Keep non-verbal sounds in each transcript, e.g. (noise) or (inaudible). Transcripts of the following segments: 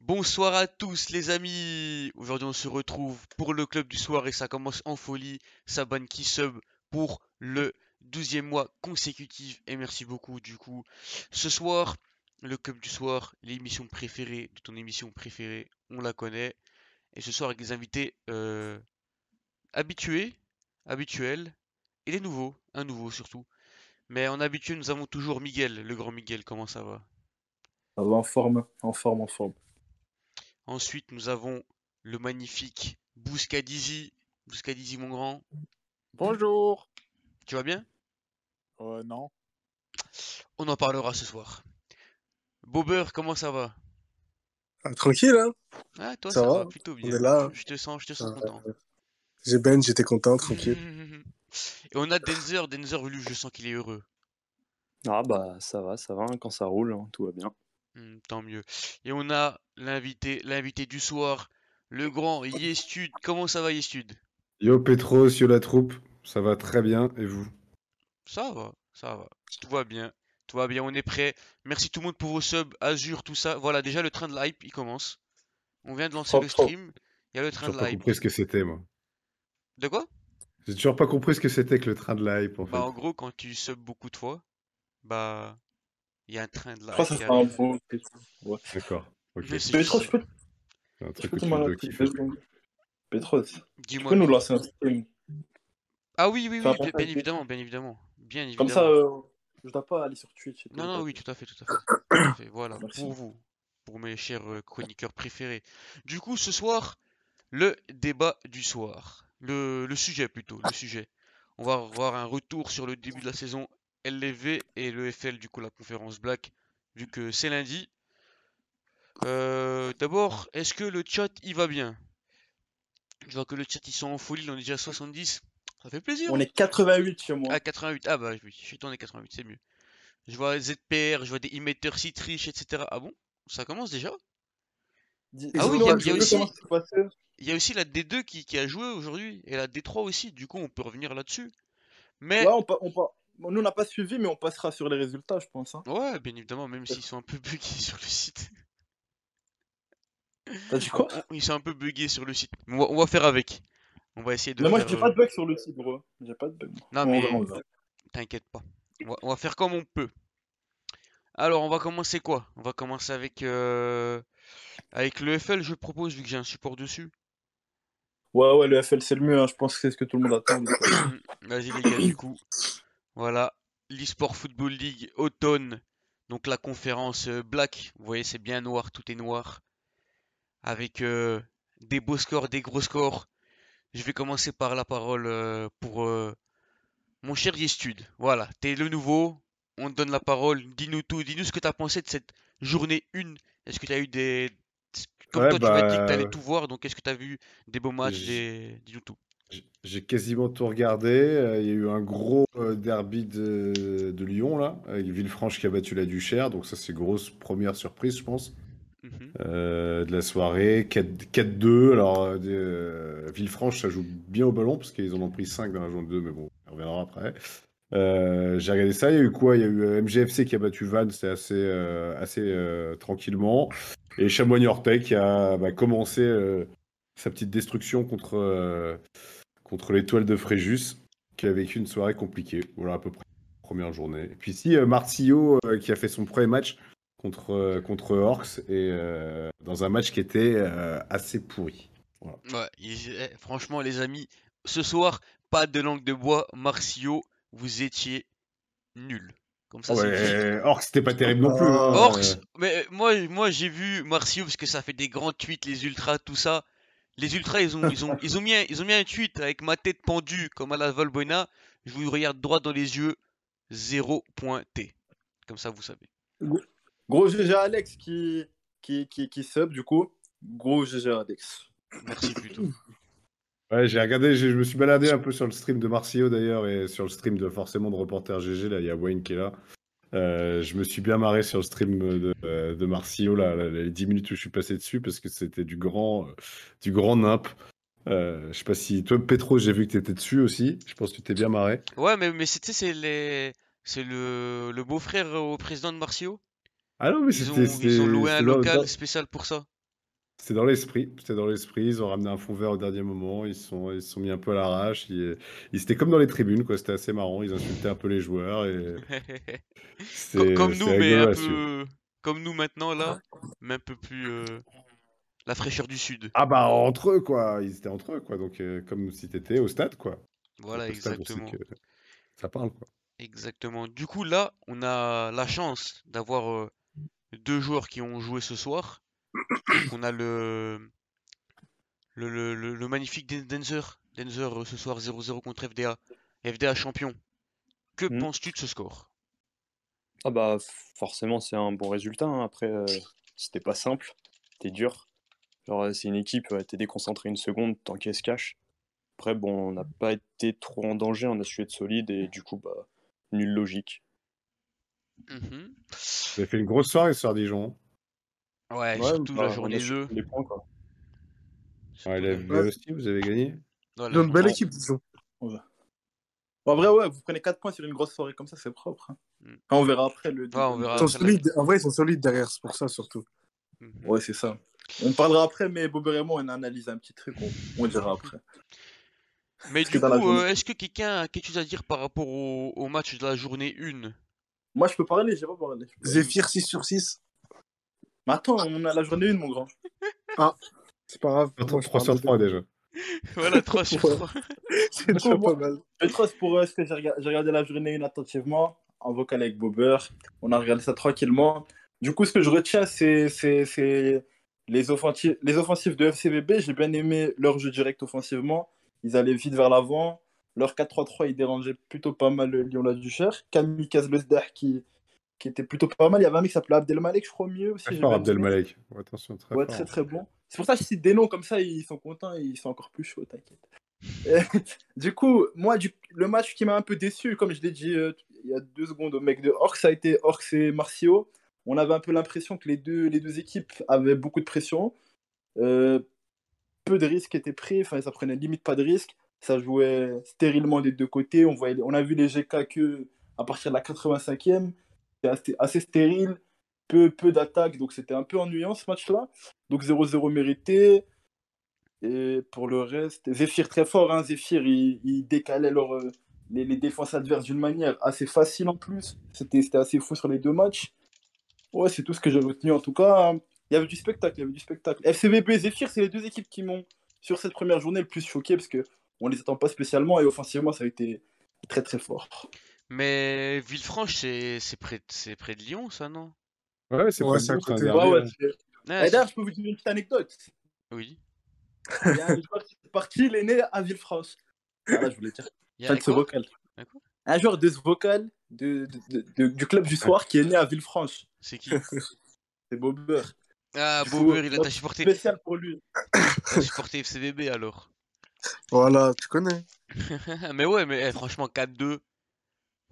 Bonsoir à tous les amis. Aujourd'hui on se retrouve pour le club du soir et ça commence en folie. Saban qui sub pour le 12e mois consécutif et merci beaucoup du coup. Ce soir, le club du soir, l'émission préférée de ton émission préférée, on la connaît. Et ce soir avec des invités euh, habitués, habituels et des nouveaux, un nouveau surtout. Mais en habitué, nous avons toujours Miguel, le grand Miguel. Comment ça va? Ça va en forme, en forme, en forme. Ensuite, nous avons le magnifique Bouskadizi. Bouskadizi, mon grand. Bonjour. Tu vas bien? Euh, non. On en parlera ce soir. Bobber, comment ça va? Ah, tranquille, hein? Ah, toi, Ça ça va va? plutôt On bien. est là. Je te sens, je te sens Euh, content. J'ai Ben, j'étais content, tranquille. (laughs) Et on a Denzer. Denzer, lui, je sens qu'il est heureux. Ah bah ça va, ça va, hein, quand ça roule, hein, tout va bien. Hmm, tant mieux. Et on a l'invité, l'invité du soir, le grand Yestud. Comment ça va, Yestud? Yo Petros, yo la troupe, ça va très bien et vous? Ça va, ça va. Tout va bien. Tout va bien, on est prêt. Merci tout le monde pour vos subs, Azure, tout ça. Voilà, déjà le train de l'hype, il commence. On vient de lancer le stream. Il y a le J'ai train de toujours pas l'hype. compris ce que c'était moi. De quoi? J'ai toujours pas compris ce que c'était que le train de la hype en fait. Bah, en gros, quand tu subs beaucoup de fois, bah, il y a un train de Je l'hype crois que ça sera un. D'accord. Ok. Juste- je peux, C'est un je truc peux que tu tu nous lancer un stream? Ah oui, oui, oui, bien, partage bien de- évidemment, bien évidemment. Comme évidemment. ça, euh, je dois pas aller sur Twitch et tout. Non, non, oui, tout à fait, tout à fait. Tout à fait. Voilà, Merci. pour vous, pour mes chers euh, chroniqueurs préférés. Du coup, ce soir, le débat du soir. Le, le sujet plutôt, le sujet. On va voir un retour sur le début de la saison LV et le FL, du coup, la conférence Black, vu que c'est lundi. Euh, D'abord, est-ce que le chat y va bien? Je vois que le chat ils sont en folie, on est déjà à 70. Ça fait plaisir. On hein. est 88 chez moi. Ah, 88. Ah, bah oui, je suis tourné 88, c'est mieux. Je vois ZPR, je vois des émetteurs Citrich, etc. Ah bon? Ça commence déjà? Ah oui, il y a- il y aussi-. Il y a aussi la D2 qui, qui a joué aujourd'hui et la D3 aussi. Du coup, on peut revenir là-dessus. Mais, Ouais, on, pa- on pa- bon, Nous, on n'a pas suivi, mais on passera sur les résultats, je pense. Hein. ouais, bien évidemment, même s'ils sont un peu buggés sur le site. T'as dit quoi? Ils sont un peu buggés sur le site. On va, on va faire avec. On va essayer de Mais moi, faire, j'ai euh, pas de bug sur le site, bro. J'ai pas de bug. Non, On mais t'inquiète pas. On va, on va faire comme on peut. Alors, on va commencer quoi? On va commencer avec, euh, avec le FL, je propose, vu que j'ai un support dessus. Ouais, ouais, le FL, c'est le mieux. hein. Je pense que c'est ce que tout le monde attend. (clears throat) Vas-y les gars, du coup. Voilà, l'eSport Football League automne. Donc la conférence euh, Black, vous voyez, c'est bien noir, tout est noir. Avec euh, des beaux scores, des gros scores. Je vais commencer par la parole euh, pour euh, mon cher Yestud. Voilà, t'es le nouveau, on te donne la parole. Dis-nous tout, dis-nous ce que t'as pensé de cette journée 1. Est-ce que t'as eu des... Comme Ouais, toi, tu m'as dit que bah, t'allais tout voir, donc est-ce que t'as vu des beaux matchs, des... Dis-nous tout. J'ai- quasiment tout regardé. euh, Il y a eu un gros euh, derby de, de Lyon là, avec Villefranche qui a battu la Duchère, donc ça c'est grosse première surprise je pense Mhm. euh, de la soirée. 4 4-2. Alors euh, Villefranche ça joue bien au ballon parce qu'ils en ont pris 5 dans la journée 2, mais bon, on reviendra après. Euh, j'ai regardé ça. Il y a eu quoi? Il y a eu MGFC qui a battu Vannes, c'était assez, assez tranquillement. Et Chamois-Niortais qui a bah, commencé sa petite destruction contre, contre l'étoile de Fréjus, qui a vécu une soirée compliquée. Voilà à peu près la première journée. Et puis ici, euh, Martillo euh, qui a fait son premier match contre, euh, contre Orcs et euh, dans un match qui était euh, assez pourri. Voilà. Ouais, eh, franchement, les amis, ce soir, pas de langue de bois. Martiaux, vous étiez nuls. Comme ça. Ouais, Orcs, c'était pas terrible non plus. hein. Orcs, mais moi, moi j'ai vu Martiaux parce que ça fait des grands tweets, les ultras, tout ça. Les ultras, ils ont, ils ont, ils ont mis un, ils ont mis un tweet avec ma tête pendue comme à la Valbuena. Je vous regarde droit dans les yeux, 0.t. Comme ça, vous savez. Gros GG Alex qui, qui, qui, qui sub, du coup. Gros GG Alex. Merci plutôt. Ouais, j'ai regardé, j'ai- je me suis baladé un peu sur le stream de Marcio d'ailleurs et sur le stream de forcément de Reporter GG, là, il y a Wayne qui est là. Euh, je me suis bien marré sur le stream de, de Marcio, là, les 10 minutes où je suis passé dessus parce que c'était du grand, euh, du grand nimp. Euh, je sais pas si toi, Petro, j'ai vu que tu étais dessus aussi. Je pense que tu t'es bien marré. Ouais, mais, mais sais, c'est les, c'est le, le beau-frère au président de Martiaux. Ah non, mais Ils ont, c'était ils ont c'était- loué un c'était local spécial pour ça. C'était dans l'esprit. C'était dans l'esprit. Ils ont ramené un fond vert au dernier moment. Ils se sont, ils se sont mis un peu à l'arrache. Ils, ils étaient comme dans les tribunes, quoi. C'était assez marrant. Ils insultaient un peu les joueurs. Et (laughs) c'était- comme c'était nous, mais un peu. Comme nous maintenant, là, mais un peu plus. euh, La fraîcheur du sud. Ah bah entre eux, quoi. Ils étaient entre eux, quoi. Donc euh, comme si t'étais au stade, quoi. Voilà, exactement. que Ça parle, quoi. Exactement. Du coup, là, on a la chance d'avoir euh, deux joueurs qui ont joué ce soir. On a le, le, le, le- le magnifique Den- Denzer. Denzer euh, ce soir 0-0 contre FDA. FDA champion. Que Mm. penses-tu de ce score? Ah bah forcément c'est un bon résultat. hein. Après euh, c'était pas simple, c'était dur. Genre euh, c'est une équipe, ouais, t'es déconcentré une seconde, t'encaisses cash. Après bon on n'a pas été trop en danger, on a su être solide et du coup bah nul logique. Vous avez fait une grosse soirée ce soir, Dijon. Ouais, Ouais, surtout bah, la on journée a su 2. prendre les points quoi. Ouais, la- FB aussi, vous avez gagné. une belle équipe, disons. En vrai, ouais, vous prenez 4 points sur une grosse soirée comme ça, c'est propre. hein. Mm. Enfin, on verra après le. Ouais, on verra Ils sont après la- solides. En vrai, ils sont solides derrière, c'est pour ça surtout. Mhm. Ouais, c'est ça. On parlera après, mais Bober et moi, on analyse un petit truc, on, on dira après. Mais du coup, euh, est-ce que quelqu'un a quelque chose à dire par rapport au, au match de la journée 1? Moi, je peux parler, j'ai pas parlé. Zephyr 6 sur 6. Mais attends, on a la journée 1, mon grand. C'est pas grave. Je 3 parle sur de- 3 déjà. (laughs) Voilà, 3 sur Ouais. 3. (laughs) C'est moi- pas mal. Je trust pour euh, ce que j'ai rega- j'ai regardé la journée 1 attentivement, en vocal avec Bober. On a regardé ça tranquillement. Du coup, ce que je retiens, c'est c'est- c'est les, offensives, les offensives de FCVB. J'ai bien aimé leur jeu direct offensivement. Ils allaient vite vers l'avant. Leur 4-3-3, ils dérangeaient plutôt pas mal le Lyon la Duchère. Camille Kazlesdar qui, qui était plutôt pas mal. Il y avait un mec qui s'appelait Abdelmalek, je crois, mieux aussi. Très fort. Abdelmalek. Ouais, attention, très Ouais, fort. très très bon. C'est pour ça que je cite des noms comme ça, ils sont contents, ils sont encore plus chauds, t'inquiète. (laughs) Du coup, moi, du- le match qui m'a un peu déçu, comme je l'ai dit euh, il y a deux secondes au mec de Orcs, ça a été Orcs et Marcio. On avait un peu l'impression que les deux, les deux équipes avaient beaucoup de pression. Euh, peu de risques étaient pris, enfin, ça prenait limite pas de risques. Ça jouait stérilement des deux côtés. On, voyait, on a vu les GK que à partir de la 85e. Assez, assez stérile, peu, peu d'attaques, donc c'était un peu ennuyant ce match-là. Donc 0-0 mérité. Et pour le reste, Zephyr très fort. Hein. Zephyr, il, il décalait leur, euh, les, défenses adverses d'une manière assez facile en plus. C'était assez fou sur les deux matchs. Ouais, c'est tout ce que j'ai retenu en tout cas. Il y avait du spectacle, il y avait du spectacle. FCVB et Zephyr, c'est les deux équipes qui m'ont, sur cette première journée, le plus choqué parce que on les attend pas spécialement et offensivement, ça a été très très fort. Mais Villefranche, c'est c'est près, de- c'est près de Lyon, ça, non? Ouais, c'est Ouais, un ouais. hein. c'est- Ah, Et d'ailleurs, je peux vous dire une petite anecdote. Oui. (laughs) Il y a un joueur qui est parti, il est né à Villefranche. Voilà, je voulais dire. (laughs) Il y a de ce quoi? vocal. Un Un joueur de ce vocal de, de- de- de- du club du soir qui est né à Villefranche. C'est qui? (laughs) C'est Bobber. Ah, Bobber, il a supporté, Spécial pour lui. t'as supporté FCBB alors. Voilà, tu connais. Mais ouais, mais eh, franchement, 4-2.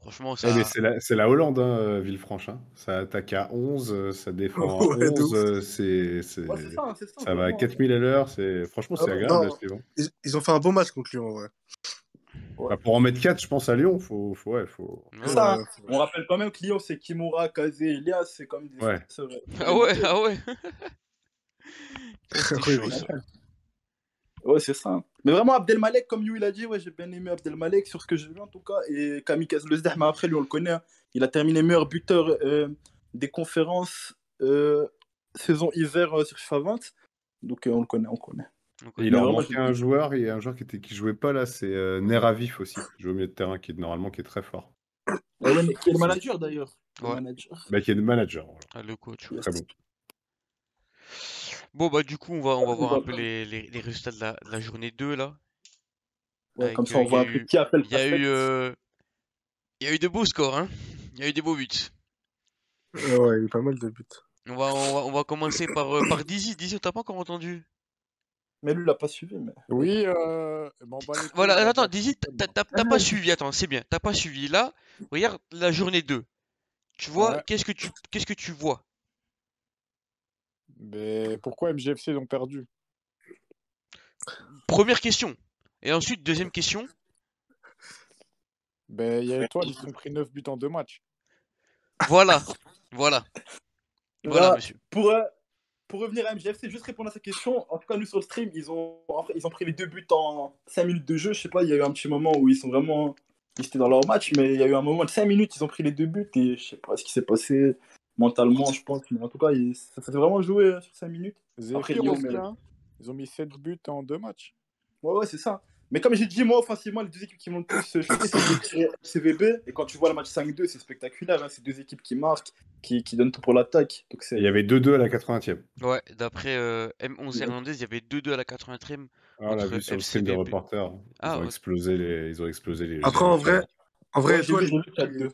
Franchement, ça. Eh, c'est la, Hollande, hein, euh, Villefranche. hein. Ça attaque à 11, euh, ça défend à (laughs) Ouais, de 11, ouf. euh, c'est, Ouais, ça, c'est ça. ça va à vraiment. 4000 à l'heure. C'est... Franchement, c'est Ah, agréable non. Ils, ils ont fait un bon match contre Lyon, en vrai. Bah, pour en mettre 4, je pense à Lyon, faut, faut, ouais, faut... Ouais. Ça. Ouais, On rappelle quand même que Lyon, c'est Kimura, Kazé, Elias, c'est comme des Ouais. Ah ouais, (laughs) ah ouais. (laughs) C'était Oui, chaud, oui. ça. Ouais, c'est ça. Mais vraiment, Abdelmalek, comme You il a dit, ouais, j'ai bien aimé Abdelmalek sur ce que j'ai vu en tout cas. Et Kamikaze Lezdah, mais après, lui, on le connaît. hein. Il a terminé meilleur buteur euh, des conférences euh, saison hiver euh, sur FIFA 20. Donc, euh, on le connaît, on le connaît. Et il manquait j'ai- un joueur, et un joueur qui, était, qui jouait pas là, c'est euh, Neravif aussi, qui joue au milieu de terrain, qui est normalement qui est très fort. Ouais, mais qui est le manager d'ailleurs Le Ouais. manager. Bah, qui est le manager, voilà. Ah, le coach. Très bon. Bon, bah, du coup, on va, on va voir va- un peu les, les, les résultats de la, de la journée 2 là. Ouais, Avec, comme ça, euh, on voit a eu- qui appelle Il y a eu, euh, il y a eu de beaux scores, hein. Il y a eu des beaux buts. Ouais, ouais, il y a eu pas mal de buts. On va, on va, on va commencer par, euh, par Dizzy. Dizzy, t'as pas encore entendu? Mais lui, il l'a pas suivi. Mais... Oui, euh, couilles, Voilà, attends, bah, Dizzy, t'as pas suivi, attends, c'est bien, t'as pas suivi. Là, regarde la journée 2. Tu vois, Ouais. qu'est-ce que tu, qu'est-ce que tu vois? Mais pourquoi MGFC ont perdu? Première question. Et ensuite, deuxième question. Ben, il y a Étoile, ils ont pris 9 buts en deux matchs. Voilà, voilà. Voilà, Là, monsieur. pour, euh, pour revenir à MGFC, juste répondre à sa question. En tout cas, nous sur le stream, ils ont, ils ont pris les deux buts en 5 minutes de jeu. Je sais pas, il y a eu un petit moment où ils sont vraiment. Ils étaient dans leur match, mais il y a eu un moment de 5 minutes, ils ont pris les deux buts et je sais pas ce qui s'est passé mentalement, je pense. Mais en tout cas, il- ça faisait vraiment jouer euh, sur 5 minutes. Après, Lyon, mais- hein. Ils ont mis 7 buts en 2 matchs. Ouais, ouais, c'est ça. Mais comme j'ai dit, moi, offensivement, les deux équipes qui m'ont le plus euh, choqué, c'est le CVB. Et quand tu vois le match 5-2, c'est spectaculaire. Hein. C'est deux équipes qui marquent, qui, qui donnent tout pour l'attaque. Il y avait 2-2 à la 80e. Ouais, d'après euh, M11 Hernandez, il y avait 2-2 à la 83e. Ah, on l'a vu sur le stream de FCVB. reporter. Ils, Ah, ont ouais. explosé les... ils ont explosé les. Après, en vrai, en vrai, Ouais, j'ai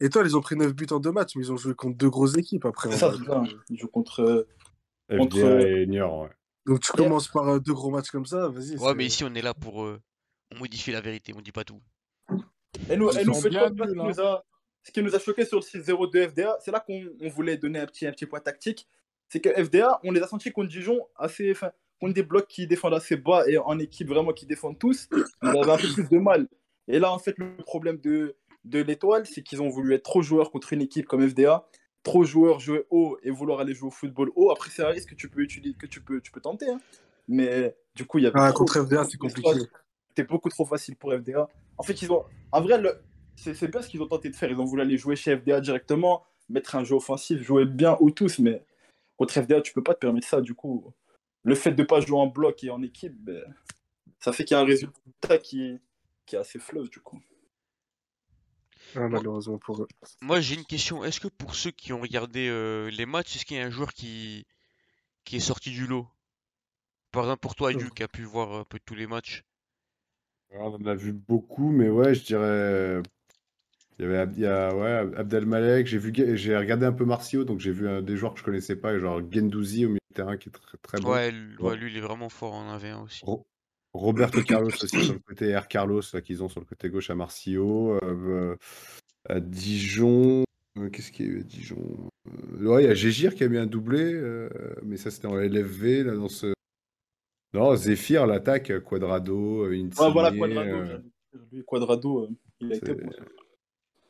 4-2. Étoile, ils ont pris 9 buts en 2 matchs, mais ils ont joué contre deux grosses équipes après. C'est ça, vrai. c'est ça. Ils jouent contre. euh, FDA contre- et Niort, ouais. Donc tu commences par euh, deux gros matchs comme ça, vas-y. Ouais, c'est- mais ici, on est là pour. euh, On modifie la vérité, on dit pas tout. Et nous, et nous faites bien quoi, hein. nous a, ce qui nous a choqué sur le 6-0 de FDA, c'est là qu'on on voulait donner un petit, un petit point tactique. C'est que FDA, on les a sentis contre Dijon assez. Contre des blocs qui défendent assez bas et en équipe vraiment qui défendent tous. On avait un peu plus de mal. Et là, en fait, le problème de, de l'étoile, c'est qu'ils ont voulu être trop joueurs contre une équipe comme FDA. Trop joueurs jouer haut et vouloir aller jouer au football haut. Après, c'est un risque que tu peux utiliser, que tu peux, tu peux tenter. hein. Mais du coup, il y avait. Ah, trop- contre FDA, c'est compliqué. c'était beaucoup trop facile pour FDA. En fait, ils ont. En vrai, le... c'est bien ce qu'ils ont tenté de faire. Ils ont voulu aller jouer chez FDA directement, mettre un jeu offensif, jouer bien ou tous, mais contre FDA, tu peux pas te permettre ça. Du coup, le fait de pas jouer en bloc et en équipe, ben, ça fait qu'il y a un résultat qui, qui est assez fleuve, du coup. Ah, malheureusement pour eux. Moi, j'ai une question. Est-ce que pour ceux qui ont regardé euh, les matchs, est-ce qu'il y a un joueur qui... qui est sorti du lot? Par exemple, pour toi, Ayu, qui a pu voir un peu tous les matchs. Alors, on en a vu beaucoup, mais ouais, je dirais. Il y avait Ab- il y a, ouais, Abdelmalek, j'ai vu, j'ai regardé un peu Marcio, donc j'ai vu euh, des joueurs que je connaissais pas, genre Gendouzi au milieu de terrain qui est très, très bon. Ouais, Ouais. lui, il est vraiment fort en 1v1 aussi. Ro- Roberto Carlos aussi sur le côté, R. Carlos là, qu'ils ont sur le côté gauche à Marcio. euh, à Dijon, euh, qu'est-ce qu'il y a eu à Dijon? Euh, ouais, il y a Gégir qui a mis un doublé, euh, mais ça c'était en LFV, là, dans ce. Non, Zephyr, l'attaque, Quadrado, euh, Insigne, Ouais, voilà, Quadrado. euh, lui, Quadrado, euh, il a été bon.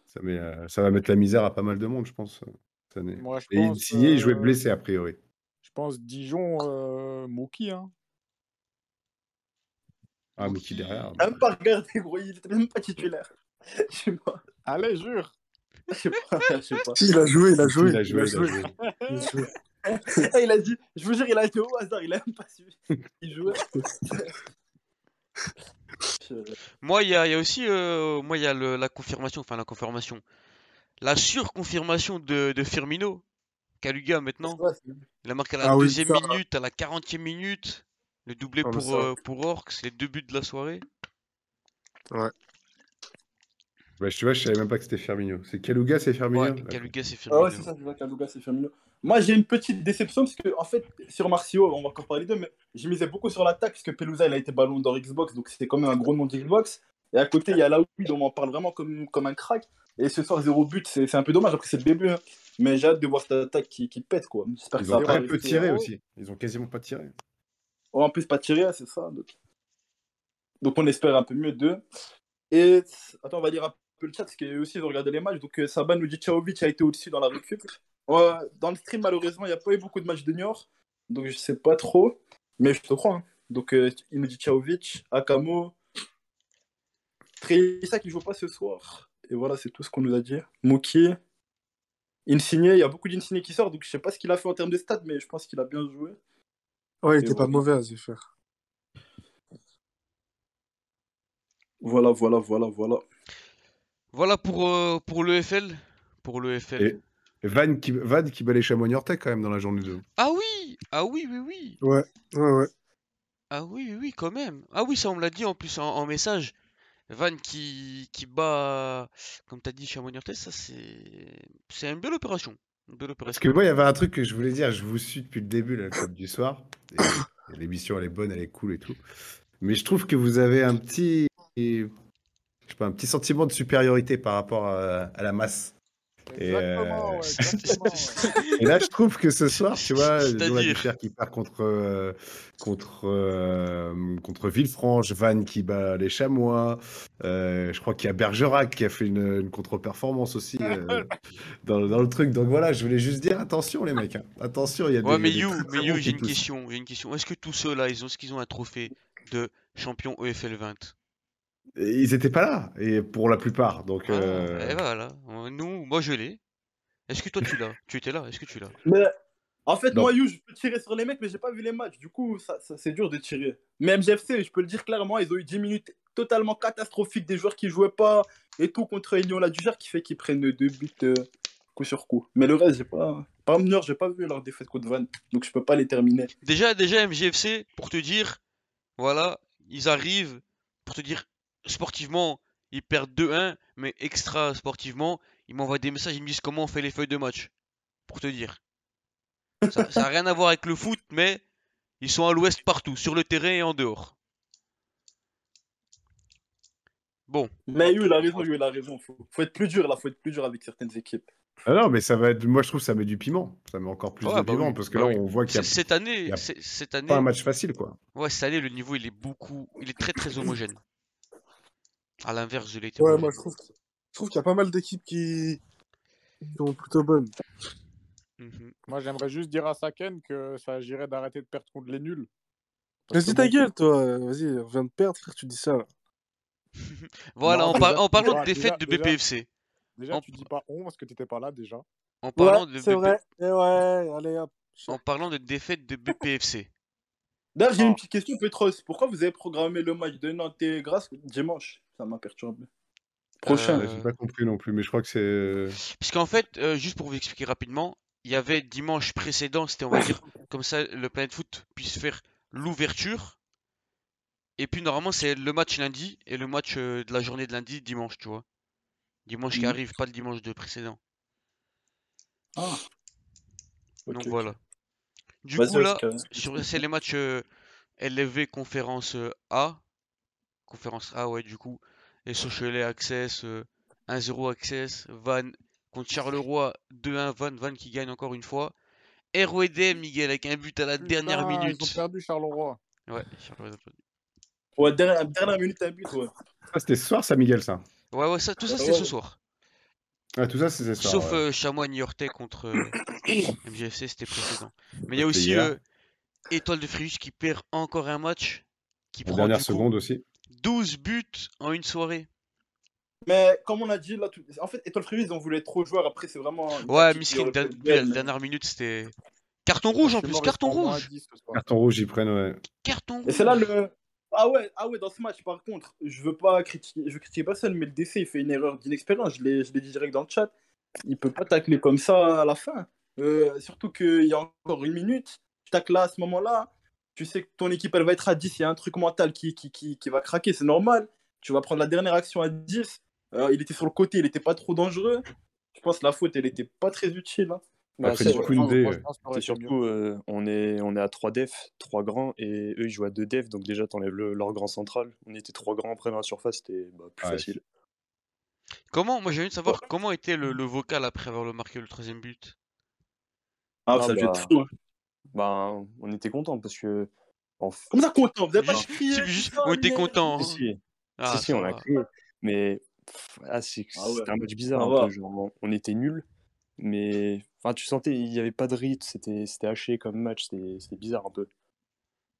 ça, met, euh, ça va mettre la misère à pas mal de monde, je pense, euh, cette année. Moi, je Et pense, Insigne, il jouait euh, blessé a priori. Je pense Dijon, euh, Mouki. Hein. Ah, derrière. J'ai même pas regardé, gros, il était même pas titulaire. (laughs) Je sais pas. Allez, jure. Je sais pas. Je sais pas. Si, il a joué, il a joué. Il a joué, il a joué. Il a joué. Ah, (laughs) il a dit, je vous jure, il a été au hasard, il a même pas suivi. Il jouait. (laughs) Moi, il y a, il y a aussi euh, moi, il y a le- la confirmation, enfin la confirmation, la surconfirmation de, de Firmino, Kaluga maintenant. Il a marqué à la Ah deuxième minute, à la 40e minute, le doublé Ah, pour, ça- euh, pour Orcs, les deux buts de la soirée. Ouais, je, tu vois, je savais même pas que c'était Firmino. C'est Kaluga, c'est Firmino? Ouais. Kaluga, c'est Ah Firmino. ouais, c'est ça, c'est ça, Kaluga, c'est Firmino. Moi, j'ai une petite déception parce que, en fait, sur Marcio, on va encore parler d'eux, mais je misais beaucoup sur l'attaque parce que Pelusa, il a été ballon d'or Xbox, donc c'était quand même un gros nom d'Xbox. Et à côté, il y a Laoui, dont on parle vraiment comme, comme un crack. Et ce soir, zéro but, c'est c'est un peu dommage. Après, c'est le début. hein. Mais j'ai hâte de voir cette attaque qui, qui pète, quoi. J'espère que Ils ça ont va pas très peu tiré aussi. Ils ont quasiment pas tiré. Oh, en plus, pas tiré, c'est ça. Donc... on espère un peu mieux d'eux. Et attends, on va lire un peu le chat parce qu'ils aussi ils ont regardé les matchs. Donc, euh, Saban nous dit Tchaovic a été au-dessus dans la récup. Dans le stream, malheureusement, il n'y a pas eu beaucoup de matchs de Niort. Donc, je sais pas trop. Mais je te crois. hein. Donc, euh, il nous dit Tchaovic, Akamo, Trissa qui joue pas ce soir. Et voilà, c'est tout ce qu'on nous a dit. Mouki, Insigne, il y a beaucoup d'Insigne qui sort. Donc, je sais pas ce qu'il a fait en termes de stats, mais je pense qu'il a bien joué. Ouais, il était pas mauvais à Zephyr. Voilà, voilà, voilà, voilà. Voilà pour, euh, pour l'EFL. Pour l'EFL. Et- Et Van qui, Van qui bat les chamois niortais quand même dans la journée 2. Ah oui! Ah oui, oui, oui! Ouais, ouais, ouais. Ah oui, oui, oui, quand même. Ah oui, ça on me l'a dit en plus en, en message. Van qui, qui bat, comme t'as dit, Chamonix ça c'est c'est une belle opération. Parce que moi, il y avait un truc que je voulais dire. Je vous suis depuis le début, là, le club du soir. (coughs) L'émission, elle est bonne, elle est cool et tout. Mais je trouve que vous avez un petit, je sais pas, un petit sentiment de supériorité par rapport à, à la masse. Et, euh, ouais. (laughs) (laughs) Et là, je trouve que ce soir, tu vois, Ducher qui part contre, euh, contre, euh, contre Villefranche, Vannes qui bat les Chamois. euh, je crois qu'il y a Bergerac qui a fait une, une contre-performance aussi (laughs) euh, dans, dans le truc. Donc voilà, je voulais juste dire attention, les mecs. hein. Attention, il y a des. Mais You, mais You, j'ai une question, j'ai une question. Est-ce que tous ceux-là, ils ont, est-ce qu'ils ont un trophée de champion EFL 20? Et Ils étaient pas là, et pour la plupart. Donc, Ah, euh, et voilà. Euh, Nous, moi je l'ai. Est-ce que toi tu l'as? Tu étais là? Est-ce que tu l'as? Mais en fait, Non. moi, You, je peux tirer sur les mecs, mais j'ai pas vu les matchs. Du coup, ça, ça- c'est dur de tirer. Mais MGFC, je peux le dire clairement, ils ont eu 10 minutes totalement catastrophiques des joueurs qui jouaient pas et tout contre Lyon Ladugère qui fait qu'ils prennent deux buts euh, coup sur coup. Mais le reste, j'ai pas. Par exemple, j'ai pas vu leur défaite contre Van, donc je peux pas les terminer. Déjà, déjà MGFC, pour te dire, voilà, ils arrivent, pour te dire, sportivement, ils perdent 2-1, mais extra sportivement, ils m'envoient des messages, ils me disent comment on fait les feuilles de match. Pour te dire. Ça n'a rien à voir avec le foot, mais ils sont à l'ouest partout, sur le terrain et en dehors. Bon, Mais il a raison, il a raison. Faut, faut être plus dur là, faut être plus dur avec certaines équipes. Ah non, mais ça va être. Moi, je trouve que ça met du piment. Ça met encore plus Ouais, de bah piment oui, parce que bah là, oui. on voit qu'il y a cette année, y a c'est- cette année, pas un match facile, quoi. ouais, cette année, le niveau il est beaucoup, il est très très homogène. À l'inverse de l'été. Ouais, moi je trouve, je trouve qu'il y a pas mal d'équipes qui... qui sont plutôt bonnes. Mhm. Moi, j'aimerais juste dire à Saken que ça agirait d'arrêter de perdre contre les nuls. Vas-y ta gueule, toi. Vas-y, on vient de perdre, frère, tu dis ça. là. (laughs) Voilà, Non, en, par- en parlant de déjà- défaite de BPFC. Déjà, En- tu dis pas on parce que t'étais pas là déjà. En parlant de c'est BP vrai. Et ouais, allez hop. En parlant de défaite de BPFC. D'ailleurs, j'ai Ah. une petite question, Petros. Pourquoi vous avez programmé le match de Nantes et Grasse dimanche? Ça m'a perturbé. Prochain. Euh, J'ai pas compris non plus, mais je crois que c'est. Puisqu'en fait, euh, juste pour vous expliquer rapidement, il y avait dimanche précédent, c'était on va dire comme ça le Planet Foot puisse faire l'ouverture. Et puis normalement c'est le match lundi et le match euh, de la journée de lundi dimanche, tu vois. Dimanche qui Mhm. arrive, pas le dimanche de précédent. Ah. Donc voilà. Du coup là, c'est les matchs euh, LFV conférence euh, A. Conférence A, ouais, du coup. Et Sochelet Access, euh, 1-0 Access. Van contre Charleroi, 2-1 Van. Van qui gagne encore une fois. ROED, Miguel, avec un but à la dernière Putain, Ils ont minute. perdu Charleroi. Ouais, Charleroi, ils ont perdu. Ouais, dernière, dernière minute, un but, ouais. Ah, c'était ce soir, ça, Miguel, ça. Ouais, ouais, ça, tout ça Ah c'était ouais. ce soir. Ah, tout ça, c'est ce soir. Sauf ouais. euh, Chamois Niortais contre euh, (coughs) MGFC, c'était précédent. Mais il y a C'était aussi euh, Étoile de Frius qui perd encore un match. Qui En prend dernière coup seconde aussi. 12 buts en une soirée. Mais comme on a dit, là, tout... en fait, Étoile Frivis, ils en voulaient trop de joueurs. Après, c'est vraiment. Ouais, Miskin, être la mais- dernière minute, c'était. Carton rouge en plus, carton rouge 10 ce soir. Carton rouge, ils prennent, ouais. Carton Et rouge c'est là le. Ah ouais, ah ouais, dans ce match, par contre, je veux pas critiquer, je veux critiquer personne, mais le DC, il fait une erreur d'inexpérience. Je l'ai je l'ai dit direct dans le chat. Il peut pas tacler comme ça à la fin. Euh, surtout qu'il y a encore une minute. Tu tacles là à ce moment-là. Tu sais que ton équipe, elle va être à 10. Il y a un truc mental qui, qui, qui, qui va craquer, c'est normal. Tu vas prendre la dernière action à 10. Euh, il était sur le côté, il était pas trop dangereux. Je pense que la faute, elle était pas très utile. hein. Bah, Après, c'est surtout, euh, on, est, on est à 3 defs, 3 grands, et eux ils jouent à 2 defs, donc déjà t'enlèves le- leur grand central. On était 3 grands après dans la surface, c'était bah, plus Ouais, facile. Comment Moi, j'ai envie de savoir comment était le, le vocal après avoir le marqué le troisième but? Ah, Ah ça devait bah. être fou. hein. Bah, on était contents parce que. En f- Comment ça, content? Vous avez pas Juste- crié ça, on était. Si, si, Ah, si, si, on a crié. Mais pff, ah, c'est- Ah ouais. c'était un match bizarre un peu. Genre, on était nuls, mais enfin, tu sentais il n'y avait pas de rythme, c'était c'était haché comme match, c'était c'était bizarre un peu.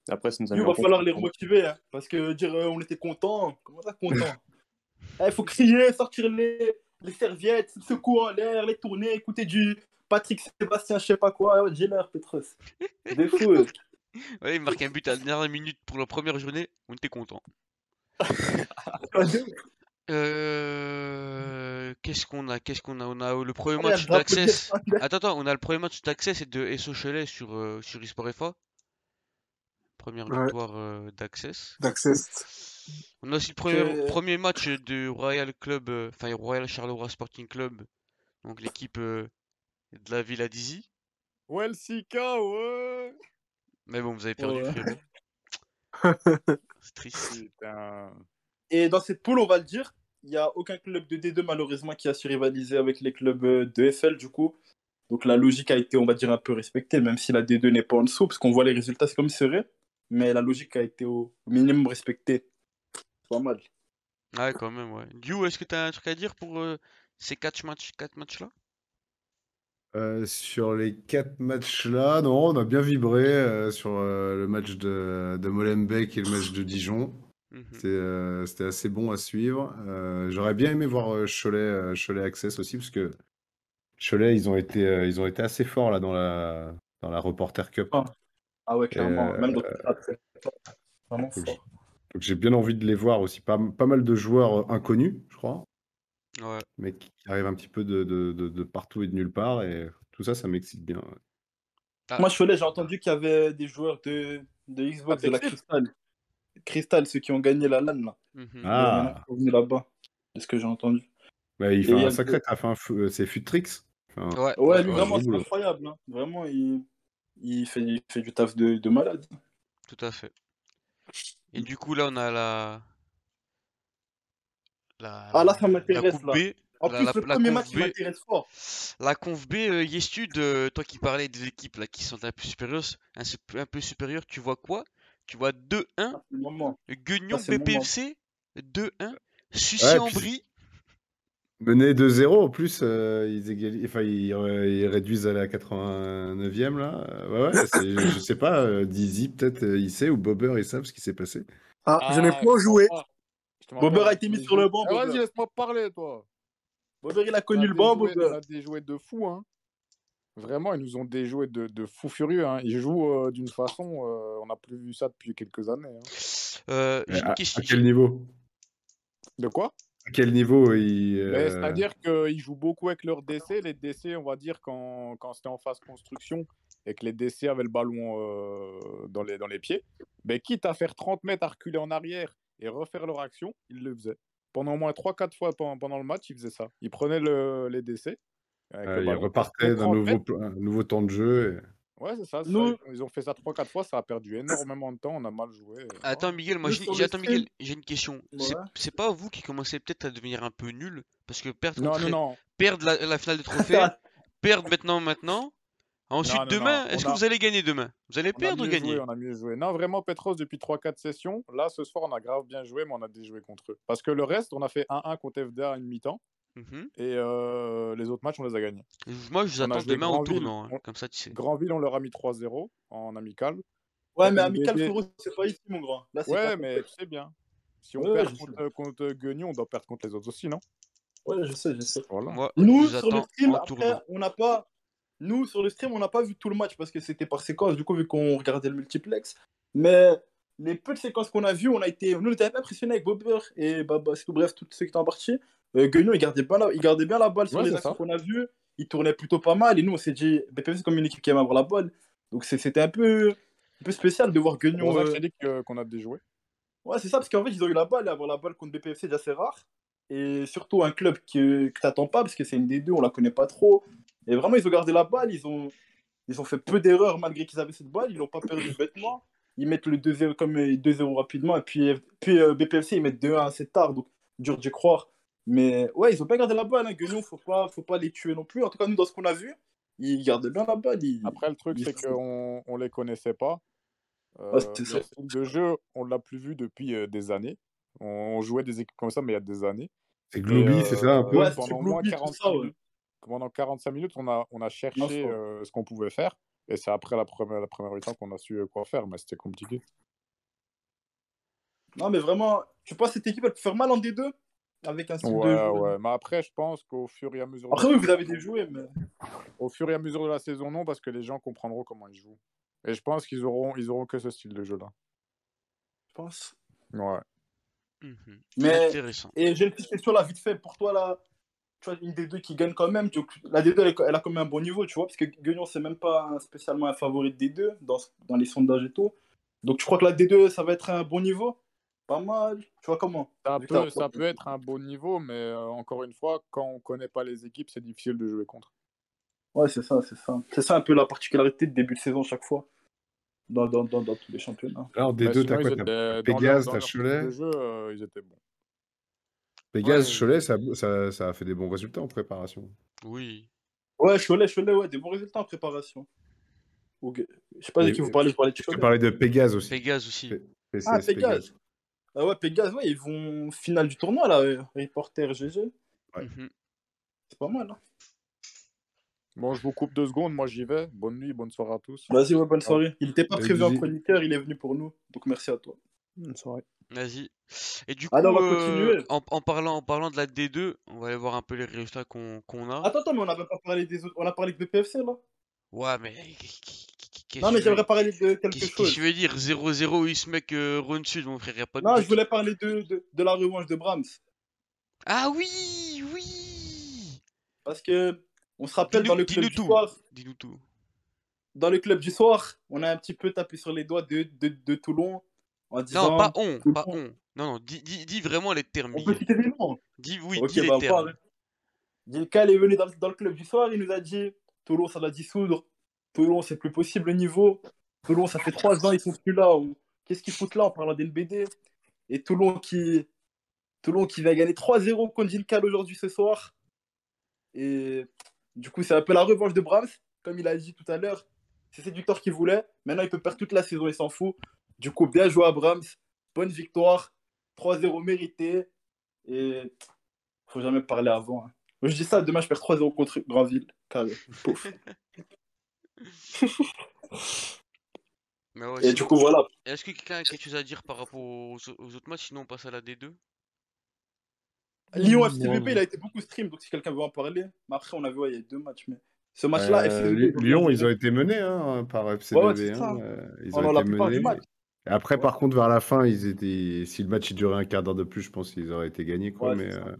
Après, ça nous a Il va falloir les remotiver, hein, parce que dire euh, on était content, comment ça content? Il (laughs) faut crier, sortir les, les serviettes, se secouer en l'air, les tourner, écouter du Patrick Sébastien, je sais pas quoi, l'air, Petros. Des fous. eux. (laughs) Ouais, il marque un but à la dernière minute pour la première journée, on était content. (laughs) Euh, Qu'est-ce qu'on a Qu'est-ce qu'on a On a le premier Ah, match d'Access. Attends, attends, on a le premier match d'Access et de SO Cholet sur, euh, sur eSport FA. Première Ouais. victoire euh, d'Access. D'Access. On a aussi le premier, Que- premier match de Royal Club, euh, enfin Royal Charleroi Sporting Club, donc l'équipe euh, de la ville à Dizzy. Ouais, le Sika, ouais Mais bon, vous avez perdu, Ouais. (laughs) C'est triste. Putain. Et dans cette poule, on va le dire, il n'y a aucun club de D2 malheureusement qui a su rivaliser avec les clubs euh, de FL du coup. Donc la logique a été, on va dire, un peu respectée, même si la D2 n'est pas en dessous, parce qu'on voit les résultats, c'est comme c'est vrai. Mais la logique a été au minimum respectée. Pas mal. Ouais, quand même, ouais. Du est-ce que tu as un truc à dire pour euh, ces 4 matchs, quatre matchs-là? Euh, sur les quatre matchs-là, non, on a bien vibré euh, sur euh, le match de, de Molenbeek et le match de Dijon. Mhm. C'était euh, assez bon à suivre. Euh, j'aurais bien aimé voir euh, Cholet, euh, Cholet Access aussi, parce que Cholet, ils ont été, euh, ils ont été assez forts là dans la, dans la Reporter Cup. Ah. Ah ouais, clairement. Même dans. Vraiment Donc, fort. Donc j'ai bien envie de les voir aussi. Pas, pas mal de joueurs inconnus, je crois, Ouais. mais qui arrivent un petit peu de, de, de, de partout et de nulle part. Et tout ça, ça m'excite bien. Ah. Moi, Cholet, j'ai entendu qu'il y avait des joueurs de, de Xbox, Ah, de la Texas. Crystal. Crystal, ceux qui ont gagné la LAN, là. Mhm. Il y en Ah, qui sont venus là-bas, de ce que j'ai entendu. bah, il Et fait il y un sacré taf. hein. Euh, C'est Futrix. Enfin, Ouais, Ouais, ouais, lui, ouais, vraiment, c'est incroyable. hein. Vraiment, il, il, fait, il fait du taf de, de malade. tout à fait. Et du coup, là, on a la. La, Ah, là, ça m'intéresse, Coupe là. B. En La, plus, la- le premier Conf match, il B. m'intéresse fort. La Conf B, euh, Yestude, euh, toi qui parlais des équipes là qui sont un peu supérieures, un, un peu supérieures, tu vois quoi? Tu vois 2-1, Ah. Guignon. BPFC, 2-1, Ouais, Sucy-en-Brie, Mené 2-0, en plus, euh, ils, égali- enfin, ils, euh, ils réduisent à la 89e, là. Ouais, ouais, c'est- je sais pas, euh, Dizzy, peut-être, euh, il sait, ou Bobber, ils savent ce qui s'est passé. Ah, je n'ai Ah, pas joué. mens Bobber a été mis sur le banc, Ah, Vas-y, laisse-moi parler, toi. Bobber, il a On a connu le banc, Bobber. on a des jouets de fou, hein. Vraiment, ils nous ont des jouets de, de fous furieux. Hein. Ils jouent euh, d'une façon, euh, on n'a plus vu ça depuis quelques années. hein. Euh, Mais à, question. à quel niveau? De quoi? À quel niveau ils, Mais euh, C'est-à-dire qu'ils jouent beaucoup avec leurs DC. Les DC, on va dire, quand, quand c'était en phase construction et que les DC avaient le ballon euh, dans, les, dans les pieds, ben, quitte à faire 30 mètres, à reculer en arrière et refaire leur action, ils le faisaient. Pendant au moins 3-4 fois pendant, pendant le match, ils faisaient ça. Ils prenaient le- les DC. Avec euh, le ils repartaient d'un 30 nouveau, un nouveau temps de jeu. et- Ouais, c'est ça. c'est Nous- ça. Ils ont fait ça 3-4 fois, ça a perdu énormément de temps, on a mal joué. Attends. Miguel, moi j'ai attends, Miguel, une question. C'est Ouais. c'est pas vous qui commencez peut-être à devenir un peu nul parce que perdre Non, contre non, non. perdre la, la finale de (laughs) trophée, perdre maintenant, maintenant. Ensuite, Non, non, demain, est-ce que vous allez gagner demain? Vous allez On perdre ou gagner? joué, on a mieux joué. Non, vraiment, Petros, depuis 3-4 sessions, là, ce soir, on a grave bien joué, mais on a déjoué contre eux. Parce que le reste, on a fait 1-1 contre FDA à une mi-temps, Mhm. et euh, les autres matchs, on les a gagnés. Moi, je vous On attends demain au tournant, hein, on- comme ça tu sais. Grandville, on leur a mis 3-0 en amical. Ouais, mais Euh, amical, frérot, c'est pas ici, mon grand. Là, c'est Ouais, pas- mais tu sais bien. Si on Ouais, perd contre, contre Guignon, on doit perdre contre les autres aussi, non? Ouais, je sais, je sais. Voilà. Moi, Nous, sur le stream, après, on n'a pas. Nous, sur le stream, on n'a pas vu tout le match parce que c'était par séquence, du coup, vu qu'on regardait le multiplex. Mais les peu de séquences qu'on a vues, on a été. Nous, on était impressionnés avec Bobber et Baba, c'est tout, bref, tous ceux qui étaient en partie. Euh, Guignon, il gardait, bien la... il gardait bien la balle sur Ouais, les actions qu'on a vues. Il tournait plutôt pas mal. Et nous, on s'est dit, BPF, c'est comme une équipe qui aime avoir la balle. Donc, c'était un peu, un peu spécial de voir Guignon. que euh, qu'on a déjoué. Ouais, c'est ça, parce qu'en fait, ils ont eu la balle, et avoir la balle contre BPFC, c'est assez rare. Et surtout un club que, que t'attends pas, parce que c'est une des deux, on la connaît pas trop. Et vraiment, ils ont gardé la balle, ils ont, ils ont fait peu d'erreurs malgré qu'ils avaient cette balle, ils l'ont pas perdu bêtement. Ils mettent le 2-0 comme euh, 2-0 rapidement, et puis, puis euh, BPFC, ils mettent 2-1 assez tard, donc dur d'y croire. Mais ouais, ils ont bien gardé la balle, hein. Guignon, faut pas, faut pas les tuer non plus. En tout cas, nous, dans ce qu'on a vu, ils gardaient bien la balle. Ils... Après, le truc, ils- c'est qu'on on les connaissait pas. Euh, c'est le style de jeu, on l'a plus vu depuis euh, des années. On jouait des équipes comme ça, mais il y a des années. C'est Globy, euh, c'est ça un peu Ouais, c'est pendant au moins Globy, tout 45 ça, ouais. minutes, pendant 45 minutes, on a, on a cherché euh, ce qu'on pouvait faire. Et c'est après la première, la première mi-temps qu'on a su euh, quoi faire, mais c'était compliqué. Non, mais vraiment, tu penses que cette équipe, elle peut faire mal en D2 avec un style de Ouais, jeu? ouais. Mais après, je pense qu'au fur et à mesure, Après, de... oui, vous avez des jouets, mais. au fur et à mesure de la saison, non, parce que les gens comprendront comment ils jouent. Et je pense qu'ils auront, ils auront que ce style de jeu-là. Je pense. Ouais. Mhm. Mais- Intéressant. Et j'ai une petite question là, vite fait, pour toi, là, tu vois, une des deux qui gagne quand même. Tu... La D2, elle, a quand même un bon niveau, tu vois, parce que Guignon, c'est même pas un- spécialement un favori de D2 dans, dans les sondages et tout. Donc, tu crois que la D2, ça va être un bon niveau? Pas mal. Tu vois comment? Ça peut, ça peut être un bon niveau, mais euh, encore une fois, quand on connaît pas les équipes, c'est difficile de jouer contre. Ouais, c'est ça, c'est ça. C'est ça un peu la particularité de début de saison chaque fois. Dans, dans, dans, dans tous les championnats. Alors, des Mais deux, sinon, t'as ils quoi leur- Pégase, t'as Cholet jeu, euh, ils étaient bons. Pégase, Ouais. Cholet, ça, ça, ça a fait des bons résultats en préparation. Oui. Ouais, Cholet, Cholet, ouais, des bons résultats en préparation. Ok. Je sais pas de qui vous parlez, vous parlez de Tu Cholet. parlais de Pégase aussi. Pégase aussi. P- PCS Ah, Pégase. Ah ouais, Pégase, ouais, ils vont finale du tournoi, là, euh, reporter GG. Ouais. Mhm. C'est pas mal, hein. Bon, je vous coupe deux secondes, moi j'y vais. Bonne nuit, bonne soirée à tous. Vas-y, ouais, bonne soirée. Il était pas prévu en chroniqueur, il est venu pour nous. Donc merci à toi. Bonne soirée. Vas-y. Et du coup, on va euh, en, en parlant, en parlant de la D2, on va aller voir un peu les résultats qu'on a. Attends, attends, mais on n'avait pas parlé des autres. On a parlé de BPFC, là Ouais, mais. Non, mais j'aimerais parler de quelque Qu'est-ce que chose. je veux dire 0-0 Ismek euh, Rhône Sud, mon frère, y a pas de Non, je voulais parler de, de, de la revanche de Brahms. Ah oui, oui Parce que, on se rappelle, dans le club du tout. soir, Dis-nous tout. dans le club du soir, on a un petit peu tapé sur les doigts de, de, de Toulon en disant. Non, pas on, pas on. Non, non, dis, dis, dis vraiment les termes. On peut citer des noms. Dis, oui, Ok, dis les bah, termes. Dilkal est venu dans, dans le club du soir, il nous a dit Toulon, ça va dissoudre. Toulon, c'est plus possible le niveau. Toulon, ça fait trois ans, ils sont plus là. Ou- Qu'est-ce qu'ils foutent là en parlant d'NBD Et Toulon qui, Toulon qui va gagner 3-0 contre Dilkal aujourd'hui ce soir. Et du coup, c'est un peu la revanche de Brahms, comme il a dit tout à l'heure. C'est séducteur qu'il voulait. Maintenant, il peut perdre toute la saison, il s'en fout. Du coup, bien joué à Brahms. Bonne victoire. 3-0 mérité. Et faut jamais parler avant. hein. Moi, je dis ça, demain je perds 3-0 contre Granville. Carré. Pouf. (laughs) Mais ouais, Et c'est- du coup, voilà. Est-ce que quelqu'un a quelque chose à dire par rapport aux, aux autres matchs? Sinon, on passe à la D2. Lyon non. il a été beaucoup stream, donc si quelqu'un veut en parler. Mais après, on a vu, ouais, il y a deux matchs. Mais ce match-là, Euh, ont Lyon, ils ont géré. été menés hein, par FCBB. Ouais, hein, euh, ils ont Pendant la été plupart du menés. Et après, Ouais. par contre, vers la fin, ils étaient... si le match il durait un quart d'heure de plus, je pense qu'ils auraient été gagnés. Quoi, Ouais, mais, euh,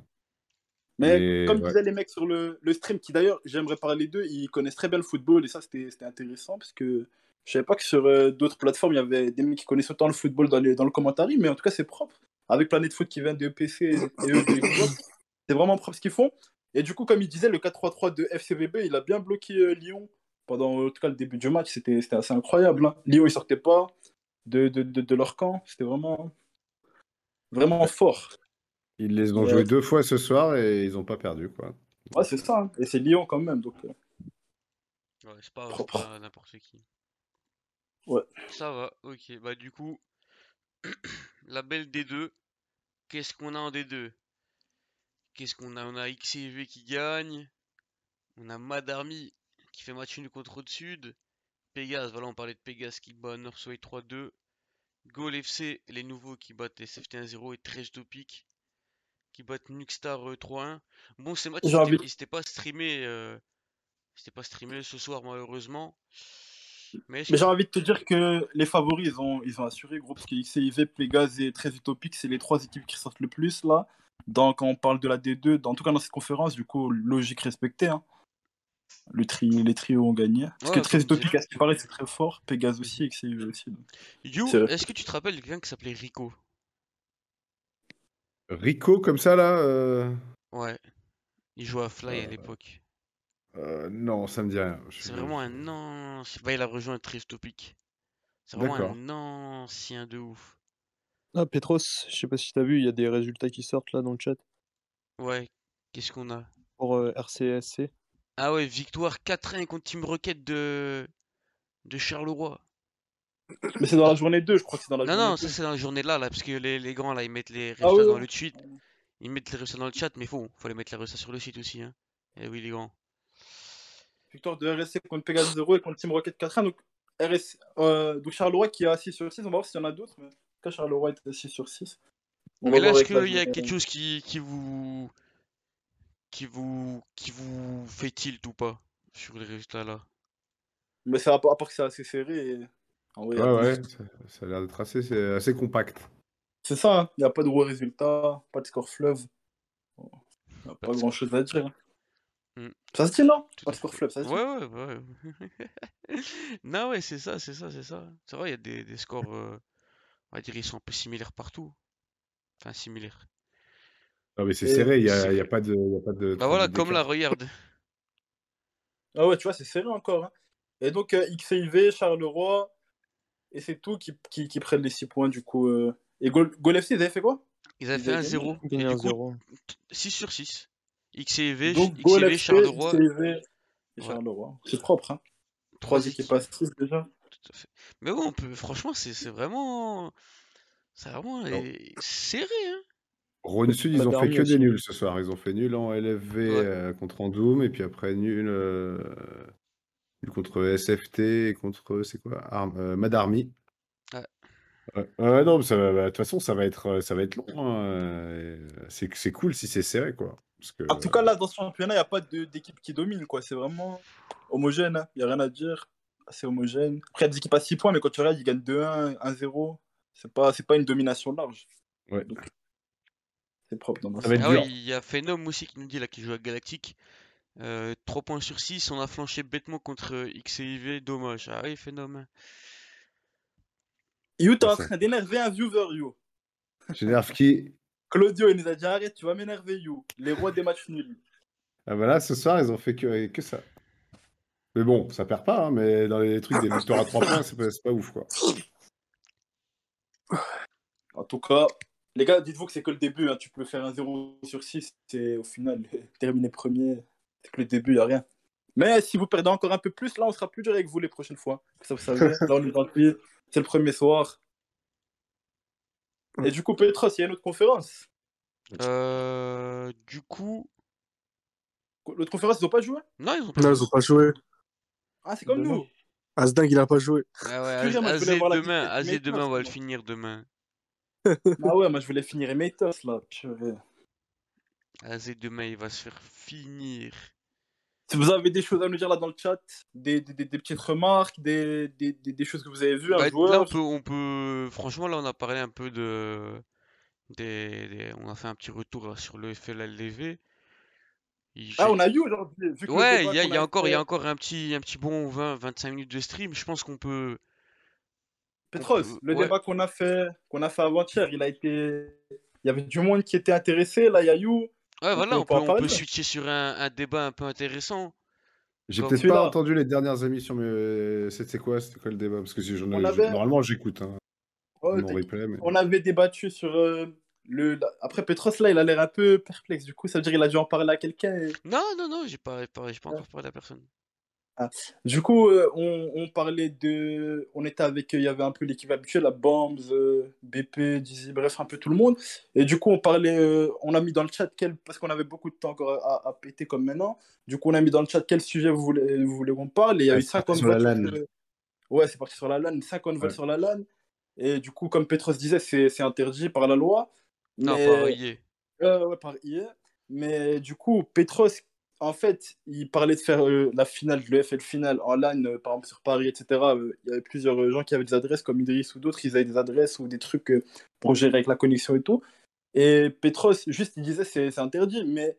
Mais, Mais, comme ouais. disaient les mecs sur le, le stream, qui d'ailleurs, j'aimerais parler d'eux, ils connaissent très bien le football et ça, c'était intéressant parce que je savais pas que sur euh, d'autres plateformes, il y avait des mecs qui connaissent autant le football dans, les, dans le commentaire, mais en tout cas, c'est propre. Avec Planète Foot qui vient de EPC et eux Xbox, c'est vraiment propre ce qu'ils font. Et du coup, comme il disait, le 4-3-3 de FCVB, il a bien bloqué euh, Lyon pendant en tout cas le début du match. C'était assez incroyable. hein. Lyon, ils sortaient pas de, de, de, de leur camp. C'était vraiment, vraiment fort. Ils les ont Ouais. joués deux fois ce soir et ils n'ont pas perdu. Quoi. Ouais, c'est ça. hein. Et c'est Lyon quand même. Donc, euh, Ouais, c'est pas, n'importe qui. Ouais. Ça va, ok. Bah, du coup, la belle D2. Qu'est-ce qu'on a en D2 Qu'est-ce qu'on a? On a XCV qui gagne. On a Madarmi qui fait match nul contre Haute-Sud. Pégase, voilà, on parlait de Pégase qui bat Northway 3-2. Goal FC, les nouveaux qui battent SFT 1-0 et Tresh Topic qui battent Nuxstar euh, 3-1. Bon, ces matchs, ils envie- étaient- ils s'étaient pas streamés. euh, ils s'étaient pas streamés ce soir, malheureusement. Mais, j'ai envie de te dire que les favoris, ils ont, ils ont assuré, gros, parce que XCIV, Pégase et 13 Utopique, c'est les trois équipes qui sortent le plus, là. Dans, quand on parle de la D2, dans- en tout cas dans cette conférence, du coup, logique respectée. Hein. Le tri, les trios ont gagné. Parce Ouais, que 13 comme Utopique, à ce qui paraît, c'est très fort. Pégase aussi, aussi. donc. You, C'est vrai. est-ce que tu te rappelles de quelqu'un qui s'appelait Rico? Rico, comme ça, là euh, Ouais. Il jouait à Fly à Euh, l'époque. euh, Non, ça me dit rien. Je- C'est vraiment un ancien. Bah, il a rejoint Trish Topic. C'est vraiment un ancien de ouf. Ah, Petros, je sais pas si t'as vu, il y a des résultats qui sortent là dans le chat Ouais. Qu'est-ce qu'on a? Pour euh, RCSC. Ah ouais, victoire 4-1 contre Team Rocket de de Charleroi. Mais c'est dans la journée 2, je crois que c'est dans la Non, journée non, 2. ça c'est dans la journée là, là, parce que les, les grands là, ils mettent les Ah résultats ouais, dans le tweet. Ils mettent les résultats dans le chat, mais faut, faut les mettre les résultats sur le site aussi, hein. Eh oui, les grands. Victoire de RSC contre Pégase 0 et contre Team Rocket 4-1. Donc, RS, euh, donc Charleroi qui a 6 sur 6. On va voir s'il y en a d'autres. Mais en tout cas, Charleroi est à 6 sur 6. On Mais là, est-ce qu'il y a quelque chose qui, qui vous qui vous qui vous fait tilt ou pas sur les résultats là? Mais c'est à part à part que c'est assez serré. Et... en vrai, Ouais, a ouais, ça, ça a l'air d'être assez, c'est assez compact. C'est ça, hein. il n'y a pas de gros résultats, pas de score fleuve. Il n'y a Pas grand chose à dire. hein. Hmm. Ça se dit, non? Tout Pas de score fleuve, ça se dit. Ouais, ouais, ouais. (laughs) non, ouais, c'est ça, c'est ça, c'est ça. C'est vrai, il y a des, des scores, euh, on va dire, ils sont un peu similaires partout. Enfin, similaires. Non, mais c'est serré, il n'y a, il y a pas de. il Y a pas de Bah voilà, de- comme là, regarde. Ah ouais, tu vois, c'est serré encore. hein. Et donc, euh, XIV, Charleroi, et c'est tout qui, qui, qui prennent les 6 points, du coup. euh. Et FC, ils avaient fait quoi? Ils avaient fait avaient 1-0. Et Gagné du coup, 1-0. 6 sur 6. XCV, Donc, Goal FC, Charleroi. XCV et Ouais. Charleroi. C'est propre, hein. Trois Trois équipes à 6 déjà. Tout à fait. Mais bon, peut... franchement, c'est c'est vraiment. C'est vraiment serré, hein. Rhône Sud, ils ont fait que des aussi. nuls ce soir. Ils ont fait nul en LFV Ouais. euh, contre Andoum et puis après nul, euh, nul contre SFT et contre c'est quoi Arm- euh, Madarmi. Ouais. Ouais, ouais, non, mais ça va- bah, de toute façon, ça va être, euh, ça va être long. hein, C'est c'est cool si c'est serré, quoi. Parce que, En tout cas, là, dans ce championnat, il n'y a pas de- d'équipe qui domine, quoi. C'est vraiment homogène, hein. il n'y a rien à dire. C'est homogène. Après, il y a des équipes à 6 points, mais quand tu regardes, ils gagnent 2-1, 1-0. C'est pas, c'est pas une domination large. Ouais. Donc, c'est propre dans Ah il y a Phenom aussi qui nous dit là qu'il joue à Galactique. Euh, 3 points sur 6, on a flanché bêtement contre XIV, dommage. Ah oui, Phenom. You, t'es en train d'énerver un viewer, You. J'énerve qui? (laughs) Claudio, il nous a dit arrête, tu vas m'énerver, You. Les rois des matchs nuls. Ah bah là, ce soir, ils ont fait que, que ça. Mais bon, ça perd pas, hein, mais dans les trucs des victoires à 3 points, c'est pas, c'est pas ouf, quoi. En tout cas, les gars, dites-vous que c'est que le début. hein. Tu peux faire un 0 sur 6, c'est au final (laughs) terminer premier. C'est que le début, il a rien. Mais si vous perdez encore un peu plus, là, on sera plus dur avec vous les prochaines fois. Ça, vous savez, là, on est dans le. C'est le premier soir. Et du coup, Petros, il y a une autre conférence. Euh, du coup. L'autre conférence, ils n'ont pas joué? Non, ils ont pas Non, joué. pas. Ah, c'est comme Demain. nous. Asdang, il a pas joué. Ah ouais, Excusez-moi, Az- je voulais Azé voir la demain, Matos, demain, on va le finir demain. Ah ouais, moi, je voulais finir Emeitos, là. Purée. Azé demain, il va se faire finir. Si vous avez des choses à nous dire là dans le chat, des, des, des- des petites remarques, des, des, choses que vous avez vues, Bah, un là, on joueur. peut, on peut. Franchement, là, on a parlé un peu de. Des, On a fait un petit retour là, sur le FLLV. Il- Ah, on a eu aujourd'hui. Ouais, il y a, qu'on il y a a encore, y a encore un petit, un petit bon 20-25 minutes de stream. Je pense qu'on peut. Petros, peut- le ouais. débat qu'on a fait, qu'on a fait avant-hier, il a été. Il y avait du monde qui était intéressé. Là, il y a You. Ouais, voilà, on on peut, on peut switcher sur un, un débat un peu intéressant. J'ai peut-être pas entendu les dernières émissions, mais euh, c'était quoi, c'était quoi le débat? Parce que si j'en ai- On avait- normalement, j'écoute hein, Oh, replay, mais... on avait débattu sur. euh, le... Après, Petros, là, il a l'air un peu perplexe. Du coup, ça veut dire qu'il a dû en parler à quelqu'un. et- Non, non, non, j'ai pas, pas- j'ai pas Ouais. encore parlé à personne. Du coup, euh, on, on parlait de. On était avec. Il y avait un peu l'équipe habituelle, la Bombs, euh, BP, Dizzy, bref, un peu tout le monde. Et du coup, on parlait. euh, on a mis dans le chat quel. Parce qu'on avait beaucoup de temps encore à, à péter comme maintenant. Du coup, on a mis dans le chat quel sujet vous voulez, vous voulez qu'on parle. Et il y a Ouais, eu c'est parti 50 sur la votes. LAN. euh, Ouais, c'est parti sur la LAN. 50 votes Ouais. sur la LAN. Et du coup, comme Petros disait, c'est interdit par la loi. Non, Mais- Rié. euh, ouais, par hier. Mais du coup, Petros, en fait, il parlait de faire euh, la finale, le FL finale en LAN, euh, par exemple sur Paris, etc. Euh, il y avait plusieurs gens qui avaient des adresses, comme Idriss ou d'autres, ils avaient des adresses ou des trucs pour gérer avec la connexion et tout. Et Petros, juste, il disait c'est c'est interdit, mais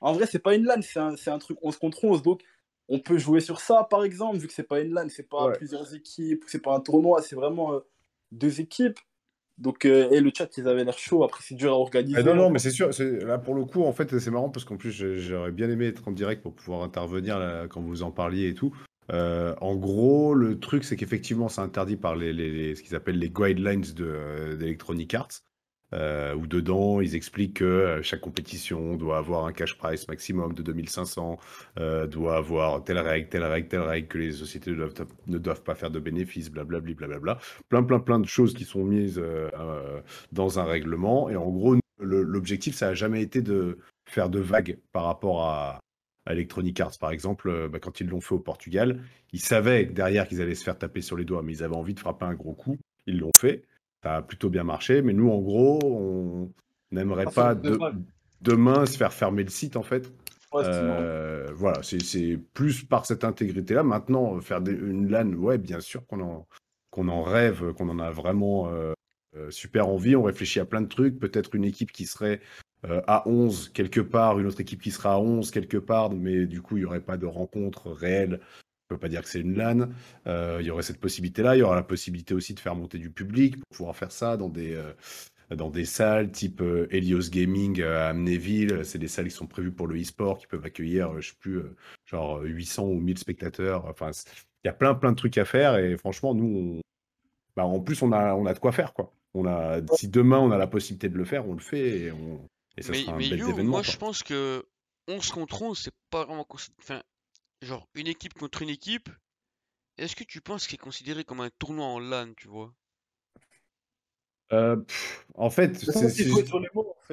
en vrai, c'est pas une LAN, c'est un, truc 11 contre 11. Donc, on peut jouer sur ça, par exemple, vu que c'est pas une LAN, c'est pas Ouais. plusieurs équipes, c'est pas un tournoi, c'est vraiment deux équipes. Donc, euh, et le chat, ils avaient l'air chaud. Après, c'est dur à organiser. Ah non, non, mais c'est sûr, là pour le coup, en fait, c'est marrant parce qu'en plus, j'aurais bien aimé être en direct pour pouvoir intervenir quand vous en parliez et tout. Euh, en gros, le truc, c'est qu'effectivement, c'est interdit par les, les- ce qu'ils appellent les guidelines de, euh, d'Electronic Arts, euh, où dedans, ils expliquent que euh, chaque compétition doit avoir un cash price maximum de 2500, euh, doit avoir telle règle, telle règle, telle règle, que les sociétés ne doivent, pas faire de bénéfices, blablabli, blablabla. Plein, plein, plein de choses qui sont mises euh, dans un règlement. Et en gros, l'objectif, ça n'a jamais été de faire de vagues par rapport à, Electronic Arts. Par exemple, bah, quand ils l'ont fait au Portugal, ils savaient derrière qu'ils allaient se faire taper sur les doigts, mais ils avaient envie de frapper un gros coup. Ils l'ont fait. Ça a plutôt bien marché. Mais nous, en gros, on n'aimerait pas de demain se faire fermer le site, en fait. Ouais. Euh, voilà, c'est plus par cette intégrité-là. Maintenant, euh, faire des- une LAN, ouais, bien sûr qu'on en, rêve, qu'on en a vraiment euh, euh, super envie. On réfléchit à plein de trucs. Peut-être une équipe qui serait euh, à 11 quelque part, une autre équipe qui sera à 11 quelque part, mais du coup, il n'y aurait pas de rencontre réelle. On peut pas dire que c'est une LAN. Euh, il y aurait cette possibilité-là. Il y aura la possibilité aussi de faire monter du public pour pouvoir faire ça dans des, euh, dans des salles type euh, Helios Gaming à Amnéville. C'est des salles qui sont prévues pour le e-sport, qui peuvent accueillir, je sais plus, genre 800 ou 1000 spectateurs. Enfin, il y a plein, plein de trucs à faire. Et franchement, nous, on, bah, en plus, on a, on a de quoi faire, quoi. On a, si demain on a la possibilité de le faire, on le fait et, on, et ça Mais, sera un mais bel You, événement. moi quoi. je pense que 11 contre 11, c'est pas vraiment. Enfin, genre, une équipe contre une équipe, est-ce que tu penses que c'est considéré comme un tournoi en LAN, tu vois? Euh, pff, en fait, c'est, les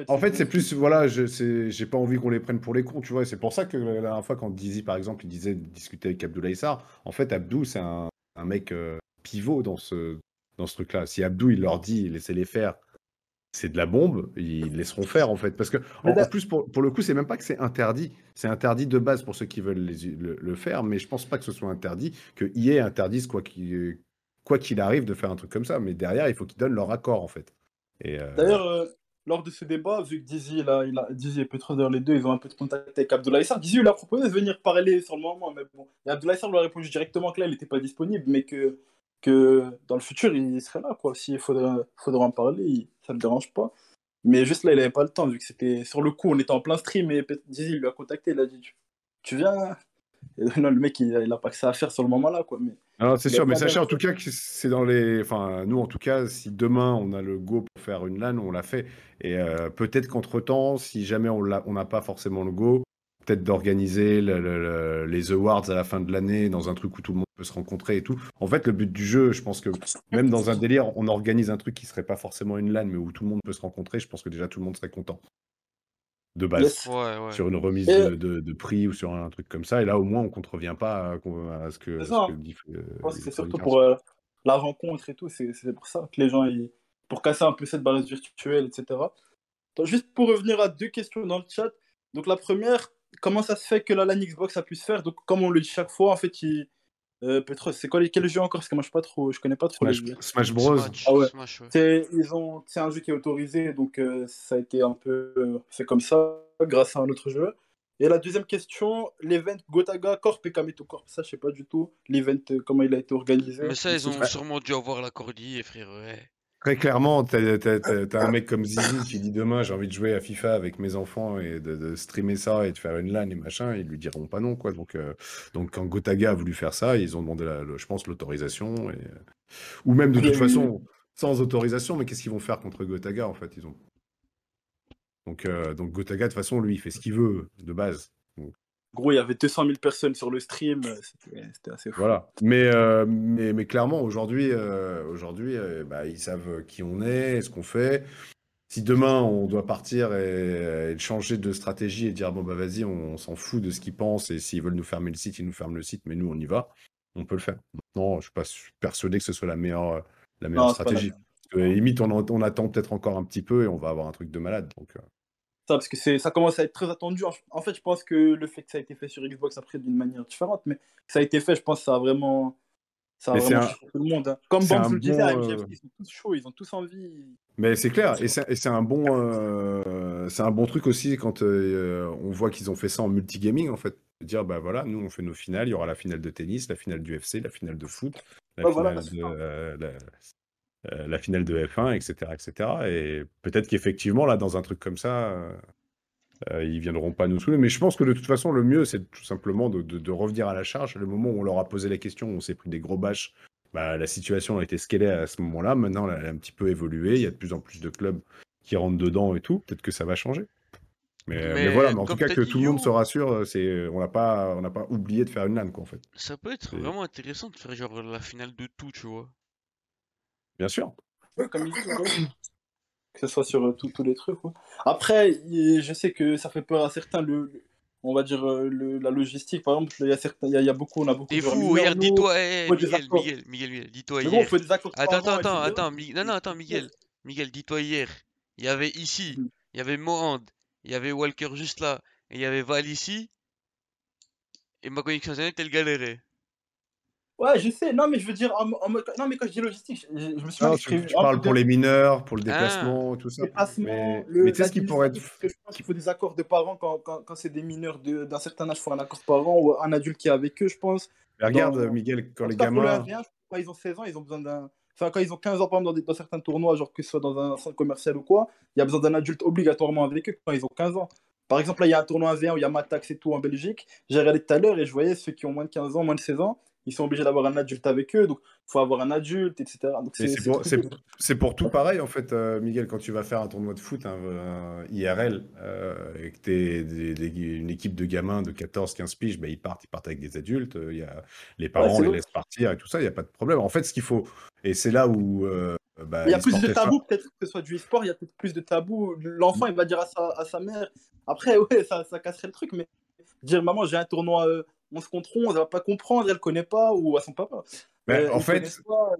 en fait. en plus, voilà, j'ai pas envie qu'on les prenne pour les cons, tu vois. et C'est pour ça que la dernière fois, quand Dizzy, par exemple, il disait de discuter avec Abdoulaye Sarr, en fait, Abdou, c'est un, un mec euh, pivot dans ce, dans ce truc-là. Si Abdou, il leur dit, laissez-les faire, c'est de la bombe, ils laisseront faire, en fait. Parce que, en, plus, pour, pour le coup, c'est même pas que c'est interdit. C'est interdit de base pour ceux qui veulent les- le, le faire, mais je pense pas que ce soit interdit, que EA interdise quoi qu'il quoi qu'il arrive de faire un truc comme ça. Mais derrière, il faut qu'ils donnent leur accord, en fait. Et, euh, D'ailleurs, euh, lors de ce débat, vu que Dizzy, là, il a, Dizzy et Petros, d'ailleurs, les deux, ils ont un peu de contact avec Abdoulaye Sarr. Dizzy, il a proposé de venir parler sur le moment, mais bon. Et Abdoulaye Sarr lui a répondu directement que là, il n'était pas disponible, mais que, que dans le futur, il serait là, quoi. S'il faudra, faudra en parler, ça le dérange pas. Mais juste là, il n'avait pas le temps, vu que c'était sur le coup, on était en plein stream, et Dizzy il lui a contacté, il a dit Tu, viens Et (laughs) non, le mec, il, il a pas que ça à faire sur le moment-là, quoi. Mais Alors, c'est Mais sûr, mais sachez en tout cas que c'est dans les. Enfin, nous, en tout cas, si demain on a le go pour faire une LAN, on l'a fait. Et euh, peut-être qu'entre-temps, si jamais on l'a- on n'a pas forcément le go, peut-être d'organiser le- le- le- les awards à la fin de l'année dans un truc où tout le monde peut se rencontrer et tout. En fait, le but du jeu, je pense que même dans un délire, on organise un truc qui serait pas forcément une LAN, mais où tout le monde peut se rencontrer, je pense que déjà tout le monde serait content. De base. Yes. Ouais, ouais. Sur une remise Et- de, de- de prix ou sur un truc comme ça. Et là, au moins, on contrevient pas à, ce que. C'est euh, Je pense que c'est surtout pour euh, la rencontre et tout, c'est pour ça que les gens, ils- pour casser un peu cette barrière virtuelle, etc. Donc, juste pour revenir à deux questions dans le chat. Donc la première, comment ça se fait que la LAN Xbox a pu se faire? Donc comme on le dit chaque fois, en fait, il... euh, Petros, c'est quoi les- quel jeu encore? Parce que moi je pas trop, je connais pas trop Smash, les jeux. Smash Bros. Smash, Ah ouais. Smash, ouais. C'est ils ont, c'est un jeu qui est autorisé, donc euh, ça a été un peu euh, fait comme ça grâce à un autre jeu. Et la deuxième question, l'event Gotaga Corp et Kameto Corp, ça je sais pas du tout l'event euh, comment il a été organisé. Mais ça, ils ont Ouais. sûrement dû avoir l'accord d'IA, frère, ouais. Très clairement, t'as t'as- t'as- t'as un mec comme Zizi qui dit demain j'ai envie de jouer à FIFA avec mes enfants et de, de streamer ça et de faire une LAN et machin, ils lui diront pas non quoi. Donc, euh, donc quand Gotaga a voulu faire ça, ils ont demandé, la- le- je pense, l'autorisation. Et... Ou même de toute façon, sans autorisation, mais qu'est-ce qu'ils vont faire contre Gotaga en fait ils ont... donc, euh, donc Gotaga, de toute façon, lui, il fait ce qu'il veut de base. Gros, il y avait 200 000 personnes sur le stream, c'était assez fou. Voilà. Mais, euh, mais, mais clairement, aujourd'hui, euh, aujourd'hui euh, bah, ils savent qui on est, ce qu'on fait. Si demain, on doit partir et, et changer de stratégie et dire, bon, bah vas-y, on, on s'en fout de ce qu'ils pensent et s'ils veulent nous fermer le site, ils nous ferment le site, mais nous, on y va, on peut le faire. Non, je suis pas su- persuadé que ce soit la meilleure, la meilleure Non, stratégie. Parce que, limite, on, on attend peut-être encore un petit peu et on va avoir un truc de malade. Donc, euh, parce que c'est- ça commence à être très attendu. En- fait, je pense que le fait que ça a été fait sur Xbox après d'une manière différente, mais que ça a été fait, je pense que ça a vraiment. Ça a vraiment un- tout le monde. hein. Comme un le disait, bon, euh, ils sont tous chauds, ils ont tous envie. Mais c'est clair, et c'est un bon, euh, c'est un bon truc aussi quand euh, on voit qu'ils ont fait ça en multigaming en fait. De dire bah voilà, nous on fait nos finales, il y aura la finale de tennis, la finale du FC, la finale de foot, la finale de euh, la, euh, la finale de F1, etc., etc. Et peut-être qu'effectivement là dans un truc comme ça, euh, euh, ils viendront pas nous saouler. Mais je pense que de toute façon le mieux c'est tout simplement de, de- de revenir à la charge. Le moment où on leur a posé la question, on s'est pris des gros bâches. Bah, la situation a été ce qu'elle est à ce moment-là. Maintenant, elle a un petit peu évolué. Il y a de plus en plus de clubs qui rentrent dedans et tout. Peut-être que ça va changer. Mais, mais Mais voilà, mais en tout cas, que tout le monde se rassure, c'est, on n'a pas, on n'a pas oublié de faire une LAN, quoi, en fait. Ça peut être vraiment intéressant de faire genre la finale de tout, tu vois. Bien sûr. Ouais, comme il dit, ouais. Que ce soit sur euh, tous les trucs. ouais. Après, je sais que ça fait peur à certains, le, le- on va dire euh, le- la logistique. Par exemple, il y a, certains, il y a, il y a beaucoup, on a beaucoup T'es fou, regarde, dis-toi, eh, faut des Miguel. Miguel, Miguel, Miguel, dis-toi bon, hier. on fait des accords Attends, attends, attends, attends, Mi- non, non, attends, Miguel. Miguel, dis-toi hier. Il y avait ici, Mm. il y avait Morand, il y avait Walker juste là, et il y avait Val ici. Et ma connexion internet, elle galérait. Ouais, je sais. Non, mais je veux dire, en, non, mais quand je dis logistique, je, je me suis Non, tu, parles pour de- les mineurs, pour le Ah. déplacement, tout ça. déplacement, Mais, le, mais tu sais ce qui pourrait être. je pense qu'il faut des accords de parents quand, quand, quand c'est des mineurs de- d'un certain âge, il faut un accord parent ou un adulte qui est avec eux, je pense. Mais regarde, dans- Miguel, quand les le gamins. 1v1, quand ils ont 16 ans, ils ont besoin d'un. Enfin, quand ils ont 15 ans, par exemple, dans, des- dans certains tournois, genre que ce soit dans un centre commercial ou quoi, il y a besoin d'un adulte obligatoirement avec eux quand ils ont 15 ans. Par exemple, là, il y a un tournoi 1v1 où il y a Matax et tout en Belgique. J'ai regardé tout à l'heure et je voyais ceux qui ont moins de 15 ans, moins de 16 ans, ils sont obligés d'avoir un adulte avec eux, donc il faut avoir un adulte, etc. C'est pour, tout pareil, en fait, euh, Miguel, quand tu vas faire un tournoi de foot, un, un IRL, euh, et que tu es une équipe de gamins de 14-15 piges, ben, ils partent, ils partent avec des adultes, euh, il y a, les Ouais, parents c'est les laissent partir et tout ça, il n'y a pas de problème. En fait, ce qu'il faut, et c'est là où euh, bah, il y a plus de tabous, peut-être que ce soit du e-sport, il y a peut-être plus de tabous. L'enfant, il va dire à sa, à sa mère. Après, (laughs) ouais, ça, ça casserait le truc, mais dire maman, j'ai un tournoi euh, 11 contre 11, elle va pas comprendre, elle connaît pas, ou à son papa. Ben, Euh, en fait, connaissent pas,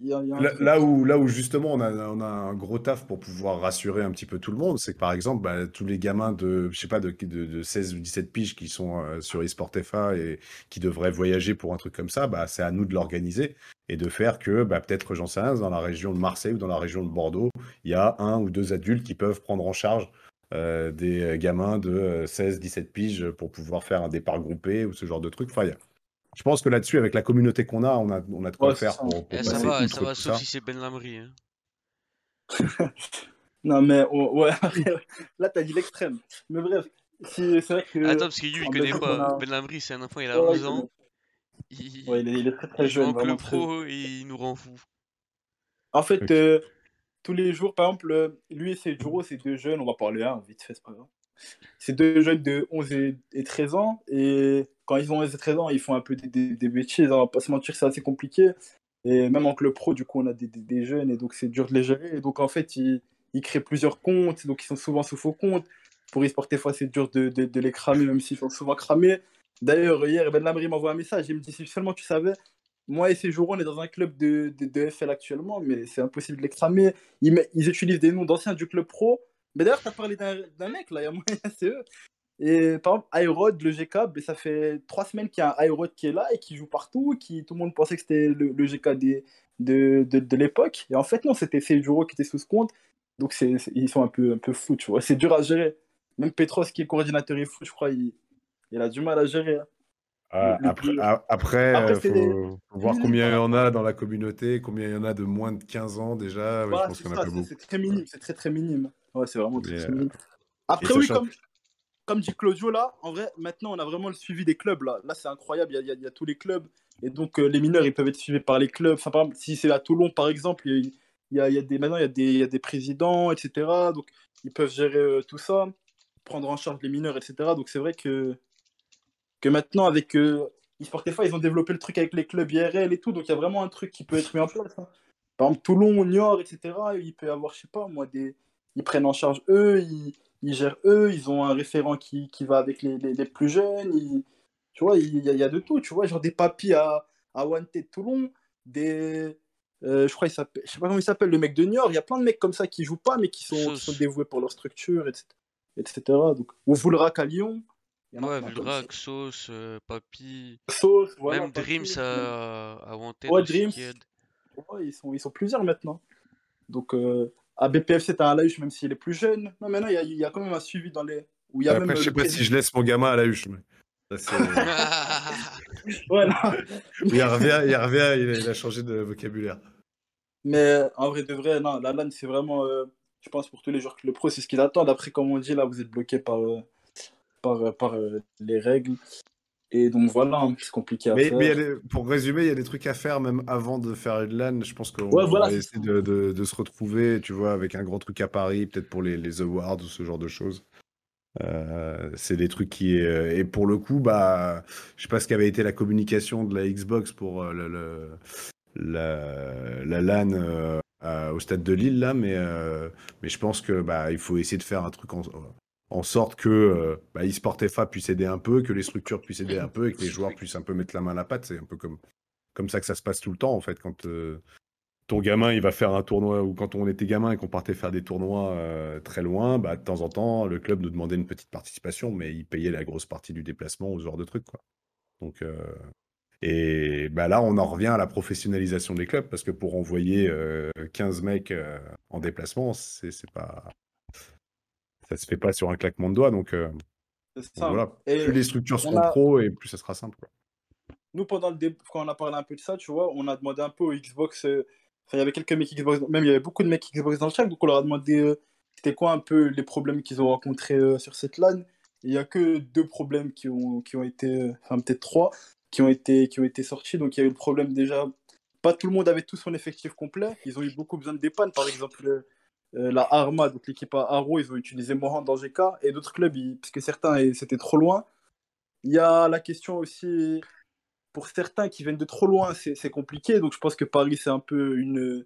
il y a- il y a un Là, truc. là où, là où justement on a, on a un gros taf pour pouvoir rassurer un petit peu tout le monde, c'est que par exemple, bah, tous les gamins de, je sais pas, de, de, de 16 ou 17 piges qui sont euh, sur eSport FA et qui devraient voyager pour un truc comme ça, bah, c'est à nous de l'organiser et de faire que, bah, peut-être, j'en sais rien, dans la région de Marseille ou dans la région de Bordeaux, il y a un ou deux adultes qui peuvent prendre en charge euh, des gamins de 16-17 piges pour pouvoir faire un départ groupé ou ce genre de truc. Enfin, il y a- je pense que là-dessus, avec la communauté qu'on a, on a, on a de quoi Ouais, faire ça. pour, pour Eh, ça passer va, outre ça va, sauf ça. si c'est Ben Lamry. Hein. (laughs) Non, mais oh, ouais, (laughs) là, t'as dit l'extrême. Mais bref, si- c'est vrai que. Attends, parce que Yu, il connaît pas. a- Ben Lamry, c'est un enfant, il a Ouais, 11 il ans. Il, Ouais, il, est, il est très très il joue jeune, en vraiment club très jeune. pro et il nous rend fou. En fait, euh, tous les jours, par exemple, euh, lui et Sejuro, c'est deux jeunes, on va parler un vite fait, c'est. C'est deux jeunes de 11 et, et 13 ans, et quand ils ont 11 et 13 ans, ils font un peu des, bêtises, on va pas se mentir, c'est assez compliqué. Et même en club pro, du coup, on a des, jeunes, et donc c'est dur de les gérer. Et donc, en fait, ils, créent plusieurs comptes, donc ils sont souvent sous faux comptes. Pour e-sport, des fois, c'est dur de, de, les cramer, même s'ils sont souvent cramés. D'ailleurs, hier, Ben Lamry m'envoie un message, il me dit, si seulement tu savais, moi et Sejuro, on est dans un club de, de, de FL actuellement, mais c'est impossible de les cramer. Ils, utilisent des noms d'anciens du club pro. Mais d'ailleurs, tu as parlé d'un mec, là, il y a moyen, (laughs) c'est eux. Et par exemple, iRod, le GK, ben, ça fait trois semaines qu'il y a un iRod qui est là et qui joue partout. Qui, tout le monde pensait que c'était le, GK de, de, de l'époque. Et en fait, non, c'était Sejuro qui était sous ce compte. Donc, c'est- ils sont un peu, un peu fous, tu vois. C'est dur à gérer. Même Petros, qui est coordinateur et fou, je crois, il, il a du mal à gérer. hein. Ah, Le- après, après, Après, euh, faut, voir combien il y en a dans la communauté, combien il y en a de moins de 15 ans déjà. Ouais, Voilà, c'est très minime, c'est très très minime. Ouais, c'est vraiment très, euh, minime. Après, oui, comme, comme dit Claudio là, en vrai, maintenant on a vraiment le suivi des clubs là. Là, c'est incroyable, il y a, il y tous les clubs. Et donc, euh, les mineurs, ils peuvent être suivis par les clubs. Enfin, par exemple, si c'est à Toulon, par exemple, il y a, il y a- il y a des, maintenant, il y, a des, il y a des présidents, etc. Donc, ils peuvent gérer euh, tout ça, prendre en charge les mineurs, etc. Donc, c'est vrai que, que maintenant, avec euh, ils ont développé le truc avec les clubs IRL et tout. Donc, il y a vraiment un truc qui peut être mis en place. hein. Par exemple, Toulon, Niort, etc. Il peut y avoir, je sais pas, moi, des... ils prennent en charge eux, ils, ils gèrent eux, ils ont un référent qui, qui va avec les, les, les plus jeunes. ils- Tu vois, il y, a, il y a de tout. Tu vois, genre des papis à, à Wanted Toulon, des. euh, je crois, il s'appelle- je sais pas comment il s'appelle, le mec de Niort. Il y a plein de mecs comme ça qui jouent pas, mais qui sont, qui sont (laughs) dévoués pour leur structure, etc. etc. Donc, ou Voulrac à Lyon. Il y en Ouais, Vuldrac, Sauce, euh, Papy. Sauce, voilà, Même Dreams à, à Wanted Ouais, Dreams. Ouais, ils, sont, ils sont plusieurs maintenant. Donc, euh, à BPFC, t'as un Laïch, même s'il est plus jeune. Non, maintenant, il y a, il y a quand même un suivi dans les. Où il y a Après, même je euh, sais le pas si je laisse mon gamin à la huche. mais ça, non. (laughs) il revient, il revient, il a, il a changé de vocabulaire. Mais en vrai de vrai, non, la LAN, c'est vraiment, euh, je pense, pour tous les joueurs que le pro, c'est ce qu'ils attendent. Après, comme on dit, là, vous êtes bloqué par, euh, par, euh, par les règles. Et donc voilà, hein, c'est compliqué à Mais, faire. mais des- pour résumer, il y a des trucs à faire même avant de faire une LAN. Je pense qu'on Ouais, voilà, va essayer de, de- de se retrouver, tu vois, avec un grand truc à Paris, peut-être pour les, les awards ou ce genre de choses. Euh, c'est des trucs qui euh, et pour le coup bah je sais pas ce qu'avait été la communication de la Xbox pour le, le- la, la LAN euh, au stade de Lille là mais euh, mais je pense que bah il faut essayer de faire un truc en, en sorte que euh, bah, eSport FA puisse aider un peu que les structures puissent aider un peu et que les joueurs puissent un peu mettre la main à la pâte c'est un peu comme comme ça que ça se passe tout le temps en fait quand euh, ton gamin il va faire un tournoi ou quand on était gamin et qu'on partait faire des tournois euh, très loin, bah, de temps en temps le club nous demandait une petite participation, mais il payait la grosse partie du déplacement ce genre de trucs. Donc et bah là on en revient à la professionnalisation des clubs parce que pour envoyer euh, 15 mecs en déplacement, c'est pas ça se fait pas sur un claquement de doigts donc, euh, donc voilà, plus les structures on seront a- pro et plus ça sera simple. quoi. nous, pendant le dé- quand on a parlé un peu de ça, tu vois, on a demandé un peu aux Xbox. euh, Enfin, il y avait quelques mecs Xbox, même il y avait beaucoup de mecs Xbox dans le chat, donc on leur a demandé euh, c'était quoi un peu les problèmes qu'ils ont rencontrés euh, sur cette LAN. Il y a que deux problèmes qui ont, qui ont été, enfin peut-être trois. qui ont été, qui ont été sortis. Donc il y a eu le problème déjà. Pas tout le monde avait tout son effectif complet. Ils ont eu beaucoup besoin de dépannes. Par exemple, euh, la Arma, donc l'équipe à Haro, ils ont utilisé Mohan dans GK. Et d'autres clubs, ils- parce que certains, c'était trop loin. Il y a la question aussi, pour certains qui viennent de trop loin, c'est compliqué. Donc je pense que Paris, c'est un peu une.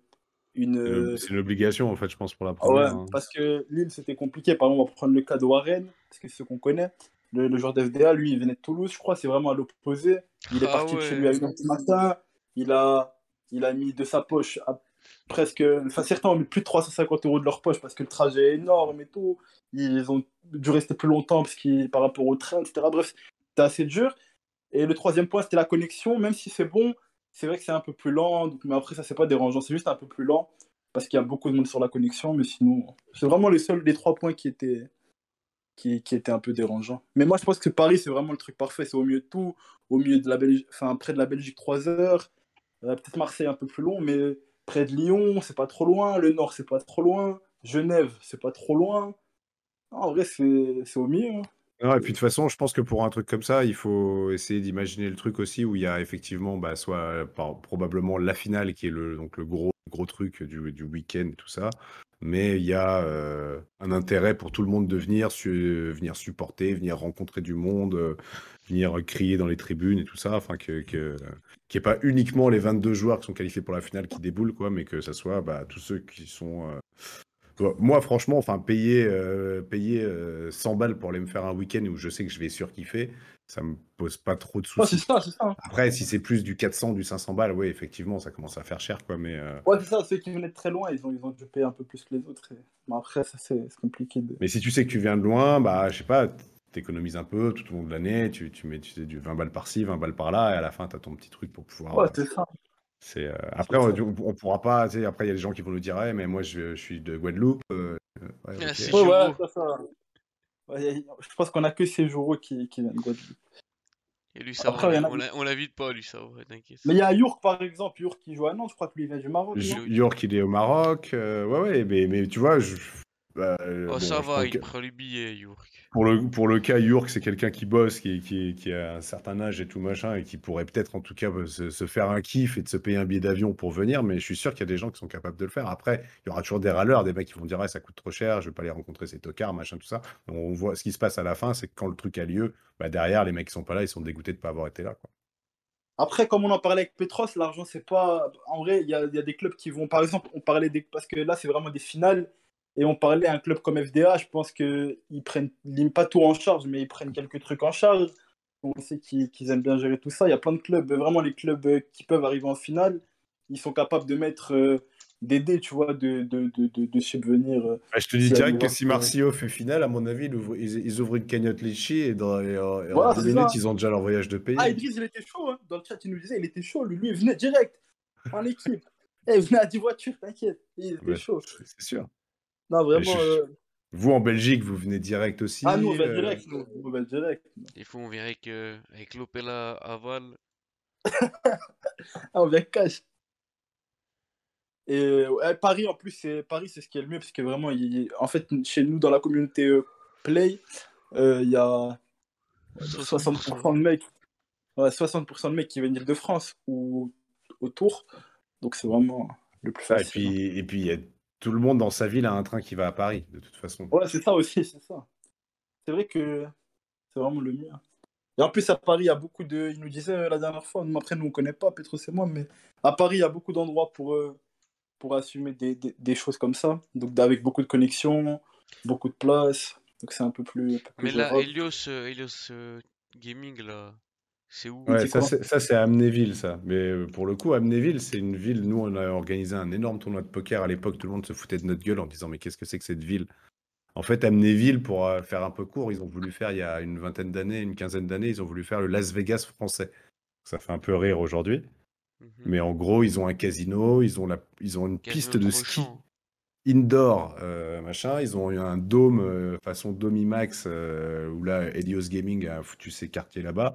une C'est une- obligation, en fait, je pense, pour la ah ouais, première. hein. parce que Lille, c'était compliqué. Par exemple, on va prendre le cas de Warren, parce que c'est ce qu'on connaît. Le, le joueur d'FDA, lui, il venait de Toulouse, je crois, c'est vraiment à l'opposé. Il est Ah parti de chez lui à 1h du matin. Il a, il a mis de sa poche à presque. Enfin, certains ont mis plus de 350 euros de leur poche parce que le trajet est énorme et tout. Ils ont dû rester plus longtemps parce par rapport au train, etc. Bref, c'était assez dur. Et le troisième point, c'était la connexion. Même si c'est bon, c'est vrai que c'est un peu plus lent. mais après, ça, c'est pas dérangeant. C'est juste un peu plus lent parce qu'il y a beaucoup de monde sur la connexion. Mais sinon, c'est vraiment les seuls des trois points qui étaient, qui, qui étaient un peu dérangeants. Mais moi, je pense que Paris, c'est vraiment le truc parfait. C'est au milieu de tout, au milieu de la Belgique, enfin, près de la Belgique, 3 heures. Euh, Peut-être Marseille un peu plus long, mais près de Lyon, c'est pas trop loin. Le Nord, c'est pas trop loin. Genève, c'est pas trop loin. En vrai, c'est au milieu. hein. Et puis de toute façon, je pense que pour un truc comme ça, il faut essayer d'imaginer le truc aussi où il y a effectivement bah, soit probablement la finale qui est le, donc le gros, gros truc du, du week-end tout ça, mais il y a euh, un intérêt pour tout le monde de venir, su- venir supporter, venir rencontrer du monde, euh, venir crier dans les tribunes et tout ça, enfin que, qu'il n'y ait pas uniquement les 22 joueurs qui sont qualifiés pour la finale qui déboulent, quoi, mais que ça soit bah, tous ceux qui sont... euh, Moi, franchement, enfin, payer, euh, payer euh, 100 balles pour aller me faire un week-end où je sais que je vais surkiffer, ça me pose pas trop de soucis. ça, c'est ça. Après, si c'est plus du 400, du 500 balles, oui, effectivement, ça commence à faire cher, quoi. Mais, euh, Ouais, c'est ça. Ceux qui venaient de très loin, ils ont, ils ont dû payer un peu plus que les autres. et- Mais après, ça, c'est compliqué. De... mais si tu sais que tu viens de loin, bah, je sais pas, t'économises un peu tout au long de l'année, tu, tu mets tu sais, du 20 balles par-ci, 20 balles par-là, et à la fin, tu as ton petit truc pour pouvoir. Ouais, euh, c'est ça. c'est, euh, Après, on, on pourra pas, tu sais, après, il y a des gens qui vont nous dire, ouais, mais moi, je, je suis de Guadeloupe. euh, ouais, Ah, ok. c'est Ouais, Giroud. ouais, ça, ça. Ouais, je pense qu'on a que ces jours qui, qui viennent de Guadeloupe. Et lui, ça Après, a on l'a- on l'invite pas, lui, ça va, t'inquiète. Mais il y a York, par exemple. York qui joue à Nantes. Je crois que lui, il vient du Maroc. York, il est au Maroc. euh, ouais, ouais, mais, mais tu vois, je, bah, euh, Oh, bon, ça va, il que- prend les billets, York. pour, le, pour le cas, York, c'est quelqu'un qui bosse, qui, qui, qui a un certain âge et tout machin, et qui pourrait peut-être en tout cas euh, se, se faire un kiff et de se payer un billet d'avion pour venir, mais je suis sûr qu'il y a des gens qui sont capables de le faire. Après, il y aura toujours des râleurs, des mecs qui vont dire, ouais, ça coûte trop cher, je vais pas aller rencontrer ces tocards, machin, tout ça. On voit ce qui se passe à la fin, c'est que quand le truc a lieu, bah, derrière, les mecs qui sont pas là, ils sont dégoûtés de pas avoir été là. Quoi. Après, comme on en parlait avec Petros, l'argent, c'est pas. En vrai, il y a, y a des clubs qui vont. Par exemple, on parlait des. Parce que là, c'est vraiment des finales. Et on parlait à un club comme FDA, je pense qu'ils prennent pas tout en charge, mais ils prennent quelques trucs en charge. On sait qu'ils aiment bien gérer tout ça. Il y a plein de clubs, vraiment les clubs euh, qui peuvent arriver en finale, ils sont capables de mettre euh, des dés, tu vois, de, de, de, subvenir. euh. Bah, je te dis Si direct que si Marsillo fait finale, à mon avis, ils ouvrent, ils, ils ouvrent une cagnotte Litchi et dans et en, et en Voilà, 10 c'est minutes, ça. ils ont déjà leur voyage de pays. Ah, Idriss, il était chaud, hein. Dans le chat, il nous disait, il était chaud. Lui, lui il venait direct en équipe. Eh, il venait à 10 voitures, t'inquiète. Il était chaud. c'est sûr. Non, vraiment. je- euh, Vous, en Belgique, vous venez direct aussi. Ah, nous, on va euh, direct. Nous, on va direct. Des fois, on avec, euh, avec l'Opella Aval. (laughs) Ah, on vient cash. Et euh, ouais, Paris, en plus, c'est Paris, c'est ce qui est le mieux, parce que vraiment, il- en fait, chez nous, dans la communauté euh, Play, euh, il y a 60% de mecs, ouais, 60% de mecs qui viennent de France ou autour. Donc, c'est vraiment le plus et facile. hein. puis, et puis il y a- tout le monde dans sa ville a un train qui va à Paris, de toute façon. Ouais, c'est ça aussi, c'est ça. C'est vrai que c'est vraiment le mieux. Et en plus, à Paris, il y a beaucoup de. Il nous disait euh, la dernière fois, nous, après, nous, on connaît pas, Petros et moi, mais à Paris, il y a beaucoup d'endroits pour, euh, pour assumer des, des, des choses comme ça. Donc, avec beaucoup de connexions, beaucoup de places. Donc, c'est un peu plus. un peu plus Mais là, gérable. Helios, euh, Helios euh, Gaming, là, c'est où? Ouais, ça, c'est ça, c'est à Amnéville, ça. Mais euh, pour le coup, Amnéville, c'est une ville. Nous, on a organisé un énorme tournoi de poker à l'époque. Tout le monde se foutait de notre gueule en disant Mais qu'est-ce que c'est que cette ville? En fait, Amnéville, pour euh, faire un peu court, ils ont voulu faire il y a une vingtaine d'années, une quinzaine d'années, ils ont voulu faire le Las Vegas français. Ça fait un peu rire aujourd'hui. Mhm. Mais en gros, ils ont un casino, ils ont, la, ils ont une Casino piste de ski indoor, euh, machin. Ils ont eu un dôme euh, façon Domimax euh, où là, Helios Gaming a foutu ses quartiers là-bas.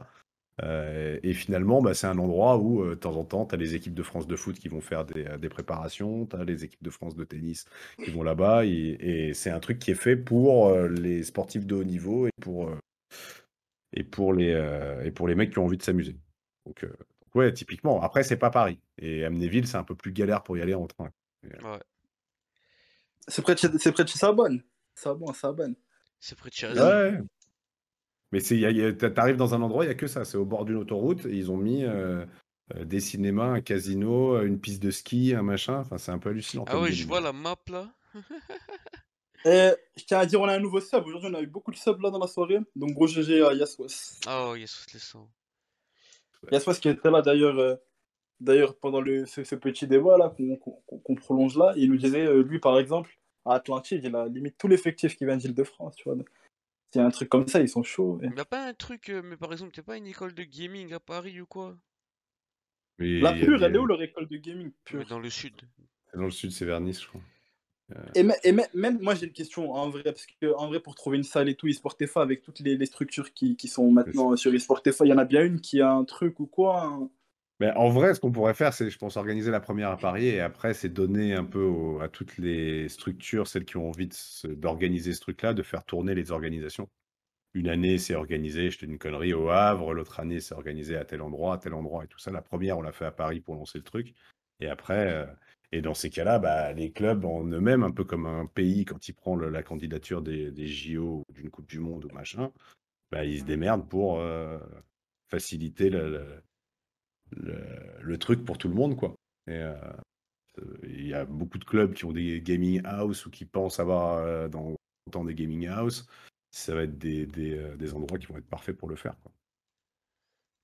Euh, et finalement, bah, c'est un endroit où, euh, de temps en temps, tu as les équipes de France de foot qui vont faire des, euh, des préparations, tu as les équipes de France de tennis qui vont là-bas. Et, et c'est un truc qui est fait pour euh, les sportifs de haut niveau et pour, euh, et pour, les, euh, et pour les mecs qui ont envie de s'amuser. Donc, euh, ouais, typiquement. Après, c'est pas Paris. Et Amnéville, c'est un peu plus galère pour y aller en train. Ouais. C'est près de chez, c'est près de chez Sabonne. Sabonne, Sabonne. C'est près de chez Ouais. Mais t'arrives dans un endroit, il n'y a que ça. C'est au bord d'une autoroute. Et ils ont mis euh, euh, des cinémas, un casino, euh, une piste de ski, un machin. Enfin, c'est un peu hallucinant. Ah ouais, délire. je vois la map là. (laughs) Et je tiens à dire, on a un nouveau sub. Aujourd'hui, on a eu beaucoup de subs là dans la soirée. Donc, gros GG à Yaswas. Ah ouais, yes, les sons. Yaswas qui était là d'ailleurs. euh, D'ailleurs, pendant le, ce, ce petit débat là qu'on prolonge là, il nous disait, euh, lui par exemple, à Atlantide, il a limite tout l'effectif qui vient d'Île-de-France, tu vois. S'il y a un truc comme ça, ils sont chauds. et- Y'a pas un truc, euh, mais par exemple, t'as pas une école de gaming à Paris ou quoi? Mais La il y a pure, des- elle est où leur école de gaming? Mais pure Dans le sud. Dans le sud, c'est vers Nice, je crois. Et, et mê- même moi, j'ai une question en vrai, parce que en vrai, pour trouver une salle et tout, eSportefa, avec toutes les, les structures qui, qui sont maintenant sur eSportefa, il y en a bien une qui a un truc ou quoi hein? Mais en vrai, ce qu'on pourrait faire, c'est, je pense, organiser la première à Paris et après, c'est donner un peu à toutes les structures, celles qui ont envie d'organiser ce truc-là, de faire tourner les organisations. Une année, c'est organisé, je une connerie, au Havre. L'autre année, c'est organisé à tel endroit, à tel endroit et tout ça. La première, on l'a fait à Paris pour lancer le truc. Et après, euh, et dans ces cas-là, bah, les clubs en eux-mêmes, un peu comme un pays quand il prend la candidature des, JO d'une Coupe du Monde ou machin, bah, ils se démerdent pour euh, faciliter le, le- le, le truc pour tout le monde, quoi. Et euh, euh, il y a beaucoup de clubs qui ont des gaming house ou qui pensent avoir euh, dans dans des gaming house. Ça va être des, des, des endroits qui vont être parfaits pour le faire, quoi.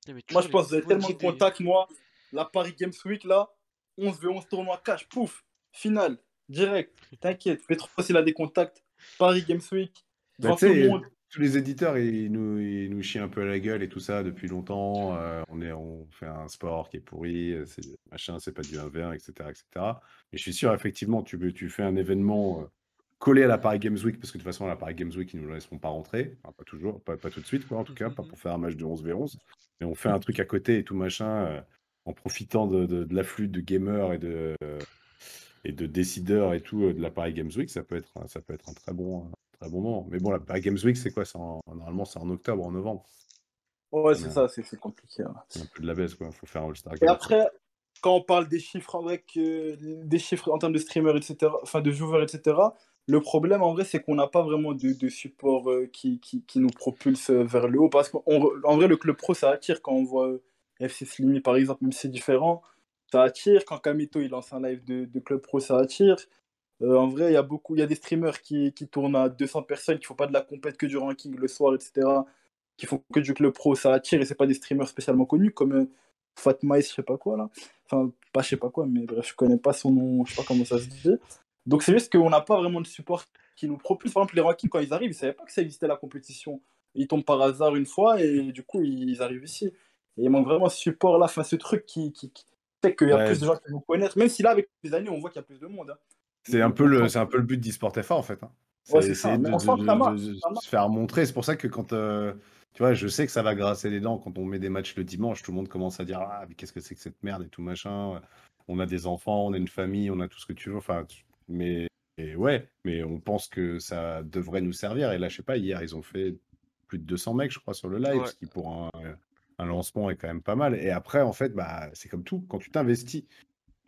Moi, je pense que vous avez tellement de contacts, moi. La Paris Games Week, là, 11 v 11 tournoi cash, pouf, finale, direct. T'inquiète, Petro, s'il a des contacts, Paris Games Week, Bah, le monde. Tous les éditeurs, ils nous, ils nous chient un peu à la gueule et tout ça depuis longtemps. Euh, on, est, on fait un sport qui est pourri, euh, c'est machin, c'est pas du 1v1, etc., etc. Mais je suis sûr, effectivement, tu, tu fais un événement euh, collé à la Paris Games Week, parce que de toute façon, à la Paris Games Week, ils nous laisseront pas rentrer. Enfin, pas toujours, pas, pas tout de suite, quoi, en tout cas, pas pour faire un match de 11v11. Mais on fait un truc à côté et tout machin, euh, en profitant de, de, de l'afflux de gamers et de, euh, et de décideurs et tout de la Paris Games Week, ça peut être, ça peut être un très bon, un bon moment. Mais bon, la Paris Games Week, c'est quoi? C'est en- Normalement, c'est en octobre, en novembre. Ouais, c'est ça, c'est compliqué. ouais. C'est un peu de la baisse, quoi. Faut faire un All-Star Et après, quand on parle des chiffres avec euh, des chiffres en termes de streamers, etc., enfin de viewers, etc., le problème en vrai, c'est qu'on n'a pas vraiment de, de support euh, qui, qui, qui nous propulse euh, vers le haut. Parce qu'en en vrai, le club pro, ça attire quand on voit euh, FC Slimy, par exemple, même si c'est différent, ça attire. Quand Kamito il lance un live de, de club pro, ça attire. Euh, en vrai, il y a beaucoup, il y a des streamers qui, qui tournent à 200 personnes, qui font pas de la compète que du ranking le soir, etc., qui font que du club pro, ça attire, et c'est pas des streamers spécialement connus, comme euh, Fatma, je sais pas quoi, là. Enfin, pas je sais pas quoi, mais bref, je connais pas son nom, je sais pas comment ça se dit. Donc c'est juste qu'on n'a pas vraiment de support qui nous propulse. Par exemple, les rankings, quand ils arrivent, ils savaient pas que ça existait la compétition. Ils tombent par hasard une fois, et du coup, ils arrivent ici. Et il manque vraiment ce support là, enfin, ce truc qui, qui, qui fait qu'il y a Ouais. plus de gens qui nous connaissent, même si là, avec les années, on voit qu'il y a plus de monde. hein. C'est un peu le, c'est un peu le but d'eSport FA, en fait. hein. Ouais, C'est ça. essayer de, de- se faire montrer. C'est pour ça que quand, euh, tu vois, je sais que ça va grasser les dents quand on met des matchs le dimanche. Tout le monde commence à dire ah mais qu'est-ce que c'est que cette merde et tout machin. On a des enfants, on a une famille, on a tout ce que tu veux. Enfin, tu- mais et ouais, mais on pense que ça devrait nous servir. Et là, je sais pas, hier ils ont fait plus de 200 mecs, je crois, sur le live, Ouais. ce qui pour un, un lancement est quand même pas mal. Et après, en fait, bah c'est comme tout. Quand tu t'investis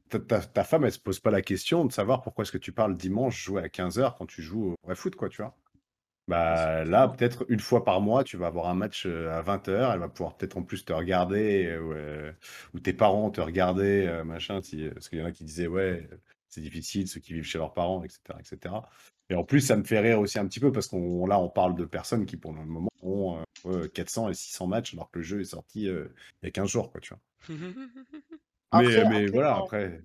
ta, ta- ta femme, elle se pose pas la question de savoir pourquoi est-ce que tu parles dimanche jouer à 15h quand tu joues au vrai foot, quoi, tu vois? Bah là, peut-être une fois par mois, tu vas avoir un match euh, à 20h, elle va pouvoir peut-être en plus te regarder, euh, ou, euh, ou tes parents te regarder, euh, machin, si- parce qu'il y en a qui disaient, ouais, c'est difficile, ceux qui vivent chez leurs parents, etc., etc. Et en plus, ça me fait rire aussi un petit peu, parce qu'on là, on parle de personnes qui, pour le moment, ont euh, ouais, 400 et 600 matchs, alors que le jeu est sorti il y a 15 jours, quoi, tu vois? (laughs) Après- mais mais après, voilà, quand- après...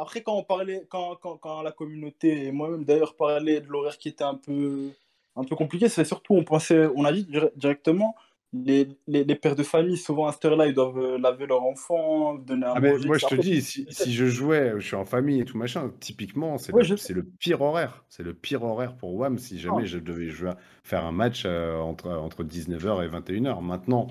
Après, quand on parlait, quand, quand, quand la communauté et moi-même d'ailleurs parlait de l'horaire qui était un peu, un peu compliqué, c'est surtout, on pensait, on a dit dir- directement, les, les, les pères de famille, souvent à cette heure-là, ils doivent euh, laver leur enfant, donner à Ah manger. moi je te dis, si, si je jouais, je suis en famille et tout machin, typiquement c'est Ouais, le, je c'est le pire horaire. C'est le pire horaire pour WAM si jamais Ah. je devais jouer, faire un match euh, entre, entre 19h et 21h. Maintenant,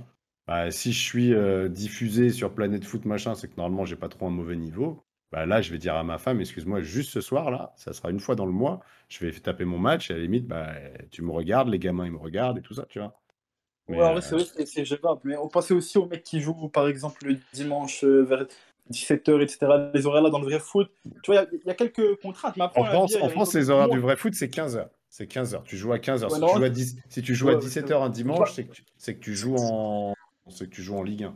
bah, si je suis euh, diffusé sur Planète Foot machin, c'est que normalement j'ai pas trop un mauvais niveau. Bah, là, je vais dire à ma femme, excuse-moi, juste ce soir là, ça sera une fois dans le mois, je vais taper mon match et à la limite, bah, tu me regardes, les gamins ils me regardent et tout ça, tu vois. Mais, Ouais, euh, c'est vrai, c'est- gérable. Mais on pensait aussi aux mecs qui jouent, par exemple, le dimanche euh, vers 17h, etc. Les horaires là dans le vrai foot. Tu vois, il y a- il y, a quelques contraintes. Mais après, En France, en France les horaires du vrai foot, c'est 15h. C'est 15h. Tu joues à 15h. Ouais, si, tu joues à 10 si tu joues à ouais, 17h un dimanche, c'est que tu joues en c'est que tu joues en Ligue 1.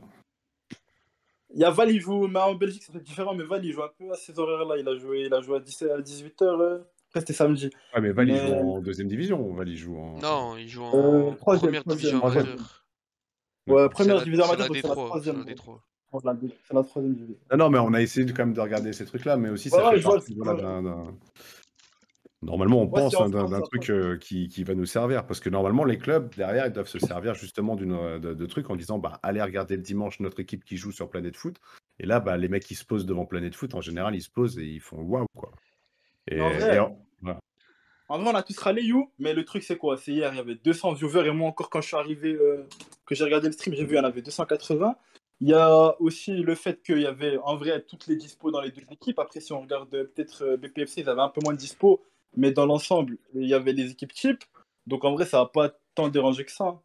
Il y a Val, il joue, mais en Belgique, c'est différent. Mais Val, il joue un peu à ces horaires-là. Il a joué, il a joué à 17 à 18h. Après, c'était samedi. Ouais, mais Val, il Mais- joue en deuxième division. Val, il joue en. Non, il joue en Euh, troisième, première division amateur. Ouais, première division amateur, c'est la D3, c'est troisième. D3. C'est la- troisième division. Non, non, mais on a essayé de, quand même de regarder ces trucs-là, mais aussi Ouais, ça ouais, fait partie d'un- Normalement, on pense hein, d'un truc euh, qui, qui va nous servir. Parce que normalement, les clubs, derrière, ils doivent se servir justement d'une, euh, de, de trucs en disant bah, allez regarder le dimanche notre équipe qui joue sur Planète Foot. Et là, bah, les mecs qui se posent devant Planète Foot, en général, ils se posent et ils font waouh. quoi. Et, En vrai, et en- voilà. En vrai, on a tous râlé You, mais le truc, c'est quoi? C'est hier, il y avait 200 viewers, et moi, encore, quand je suis arrivé, euh, que j'ai regardé le stream, j'ai vu, il y en avait 280. Il y a aussi le fait qu'il y avait, en vrai, toutes les dispos dans les deux équipes. Après, si on regarde euh, peut-être euh, BPFC, ils avaient un peu moins de dispo, mais dans l'ensemble, il y avait les équipes types. Donc, en vrai, ça va pas tant dérangé que ça.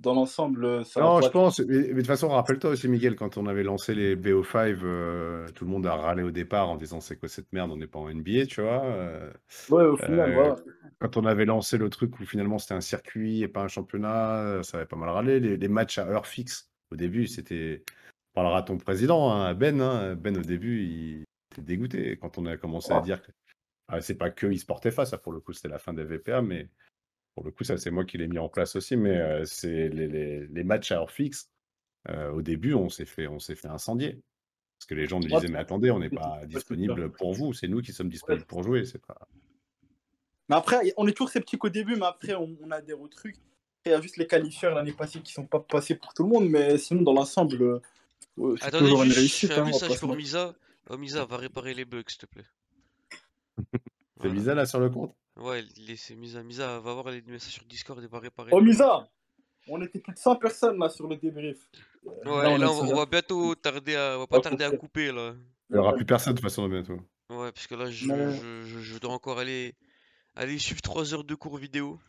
Dans l'ensemble, ça Non, va je pense. Mais, mais de toute façon, rappelle-toi aussi, Miguel, quand on avait lancé les BO5, euh, tout le monde a râlé au départ en disant c'est quoi cette merde, on n'est pas en NBA, tu vois. euh, Ouais, au final, Euh, voilà. Quand on avait lancé le truc où finalement c'était un circuit et pas un championnat, ça avait pas mal râlé. Les, les matchs à heure fixe, au début, c'était. On parlera à ton président, hein, Ben. hein. Ben, au début, il était dégoûté quand on a commencé à Ah. dire que. Ah, c'est pas que il se portait face, ça pour le coup, c'était la fin des VPA, mais pour le coup, ça c'est moi qui l'ai mis en place aussi. Mais euh, c'est les, les- les matchs à heure fixe, euh, au début, on s'est fait, on s'est fait incendier. Parce que les gens nous disaient, mais attendez, on n'est pas disponible pour vous, c'est nous qui sommes disponibles pour jouer, c'est pas. Mais après, on est toujours sceptique au début, mais après, on, on adhère au truc. Après, Il y a juste les qualifieurs l'année passée qui sont pas passés pour tout le monde, mais sinon, dans l'ensemble, euh, c'est toujours une réussite. un hein, message pour. Misa. Oh, Misa, va réparer les bugs, s'il te plaît. C'est Voilà. Misa là sur le compte Ouais, c'est Misa. Misa, va voir les messages sur Discord et va réparer Oh. Misa On était plus de 100 personnes là sur le débrief. Euh, Ouais, on là, on, va bientôt tarder à, on va pas tarder à couper. là. Il n'y aura plus personne de toute façon bientôt. Ouais, parce que là, je, Mais- je, je, je dois encore aller, aller suivre 3 heures de cours vidéo.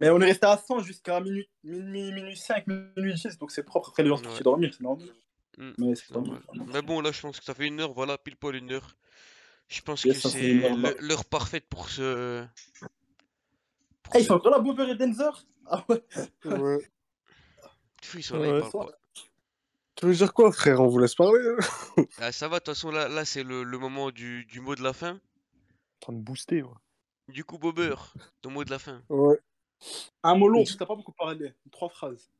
Mais on est resté à 100 jusqu'à minuit, minuit, minuit 5, minuit 10, donc c'est propre. Après, les gens sont Ouais. dormir, c'est normal. Hmm, Mais c'est c'est pas normal. mal. Mais bon, là, je pense que ça fait une heure, voilà, pile poil une heure. Je pense Yes, que c'est l'heure parfaite pour ce. pour Ah, ils sont encore là, Boober et Denzer? Ah ouais Ouais. (laughs) Ils sont là, Ouais, ils parlent ça- pas. Tu veux dire quoi, frère? On vous laisse parler hein (laughs) Ah, ça va, de toute façon, là, là c'est le, le moment du, du mot de la fin. En train de booster, ouais. Du coup, Bobber, ton mot de la fin. Ouais. Un mot long, t'as pas beaucoup parlé. Trois phrases.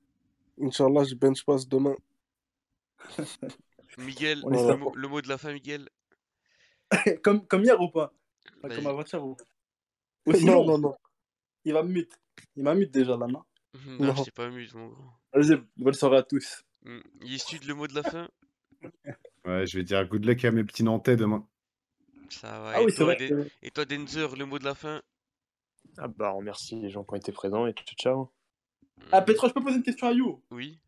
Inch'Allah, je bench pass demain. Miguel, le mot de la fin, Miguel. (laughs) comme, comme hier ou pas? Comme avant-hier ou (laughs) Ou sinon, Non, non, non. il va me mute. Il m'a mute déjà là, non? Non, Non. je t'ai pas mute, mon grand. Vas-y, bonne soirée à tous. Hmm, Yestude, le mot de la fin? (laughs) Ouais, je vais dire good luck à mes petits Nantais demain. Ça va. Ah et, oui, c'est toi, vrai. Et toi, Denzer, le mot de la fin? Ah bah, on remercie les gens qui ont été présents et ciao, ciao. Ah, Petra, je peux poser une question à You? Oui.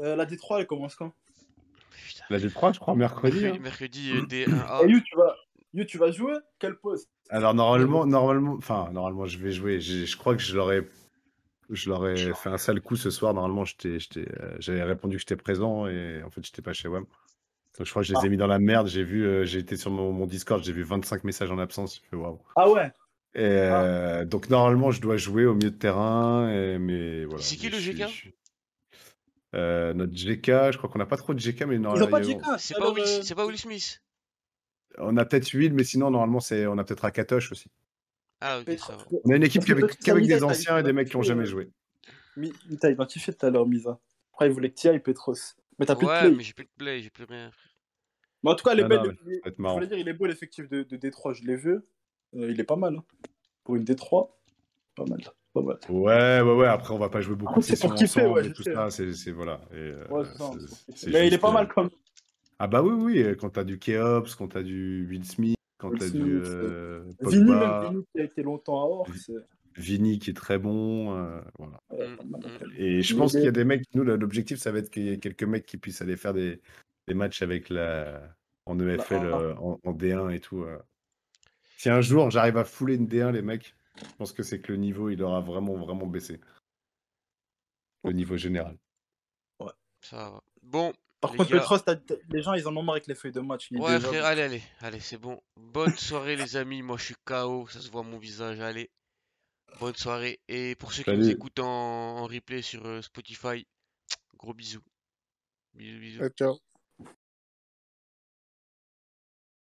Euh, La D3, elle commence quand? Putain. La D3, je crois, mercredi. Mercredi, hein. mercredi, euh, D1A. Et You, tu vas, you, tu vas jouer Quel poste? Alors normalement, normalement, enfin normalement, je vais jouer. Je crois que je l'aurais, je l'aurais fait un sale coup ce soir. Normalement, j'étais, j'étais, euh, j'avais répondu que j'étais présent et en fait, j'étais pas chez WAM. Donc je crois que je les ai mis dans la merde. J'ai vu, euh, j'ai été sur mon, mon Discord, j'ai vu 25 messages en absence. Fait. Ah ouais? Et euh, donc normalement, je dois jouer au milieu de terrain. Et, mais voilà. C'est qui le GK? je Euh, Notre GK, je crois qu'on n'a pas trop de GK, mais Ils normalement, ont pas de GK C'est pas, Will, euh, c'est pas Will Smith. on a peut-être 8, mais sinon normalement, c'est, on a peut-être Akatosh aussi. Ah, ok, ça va. On a une équipe qu'avec, des t'as anciens et des mecs qui ont jamais identifié, joué. Mi- Il t'a identifié tout à l'heure, Misa. Après, il voulait que tu ailles, Petros. Mais t'as plus de Ouais, play. mais j'ai plus de play, j'ai plus rien. Mais en tout cas, les Non, belles, non, les- je voulais dire, il est beau l'effectif de, de D3, je l'ai vu. Euh, il est pas mal. hein. Pour une D3, pas mal. Pas mal. Ouais, ouais, ouais. Après, on va pas jouer beaucoup Après, de c'est pour sessions ensemble ouais, et tout sais. ça. C'est, voilà. Et, euh, Ouais. Mais il est pas mal euh, comme. Ah bah oui, oui. Quand t'as du Keops, quand t'as du Will Smith, quand t'as du euh, Vini, même qui a été longtemps à Or. Vi- c'est- Vini qui est très bon. euh, voilà. Et je pense qu'il y a des- mecs. Nous, l'objectif, ça va être qu'il y ait quelques mecs qui puissent aller faire des, des matchs avec la en EFL, A1. euh, en, en D1 et tout. euh. Si un jour j'arrive à fouler une D1, les mecs, Je pense que c'est que le niveau, il aura vraiment, vraiment baissé. Le niveau général. Ça va. Bon, Par les contre, gars. Petros, t'as- t'as- les gens, ils en ont marre avec les feuilles de match. Ouais, déjà- frère, allez, allez, allez, c'est bon. Bonne soirée, les amis. Moi, je suis KO, ça se voit mon visage. Allez, bonne soirée. Et pour ceux qui nous écoutent en, en replay sur euh, Spotify, gros bisous. Bisous, bisous. Ouais, ciao.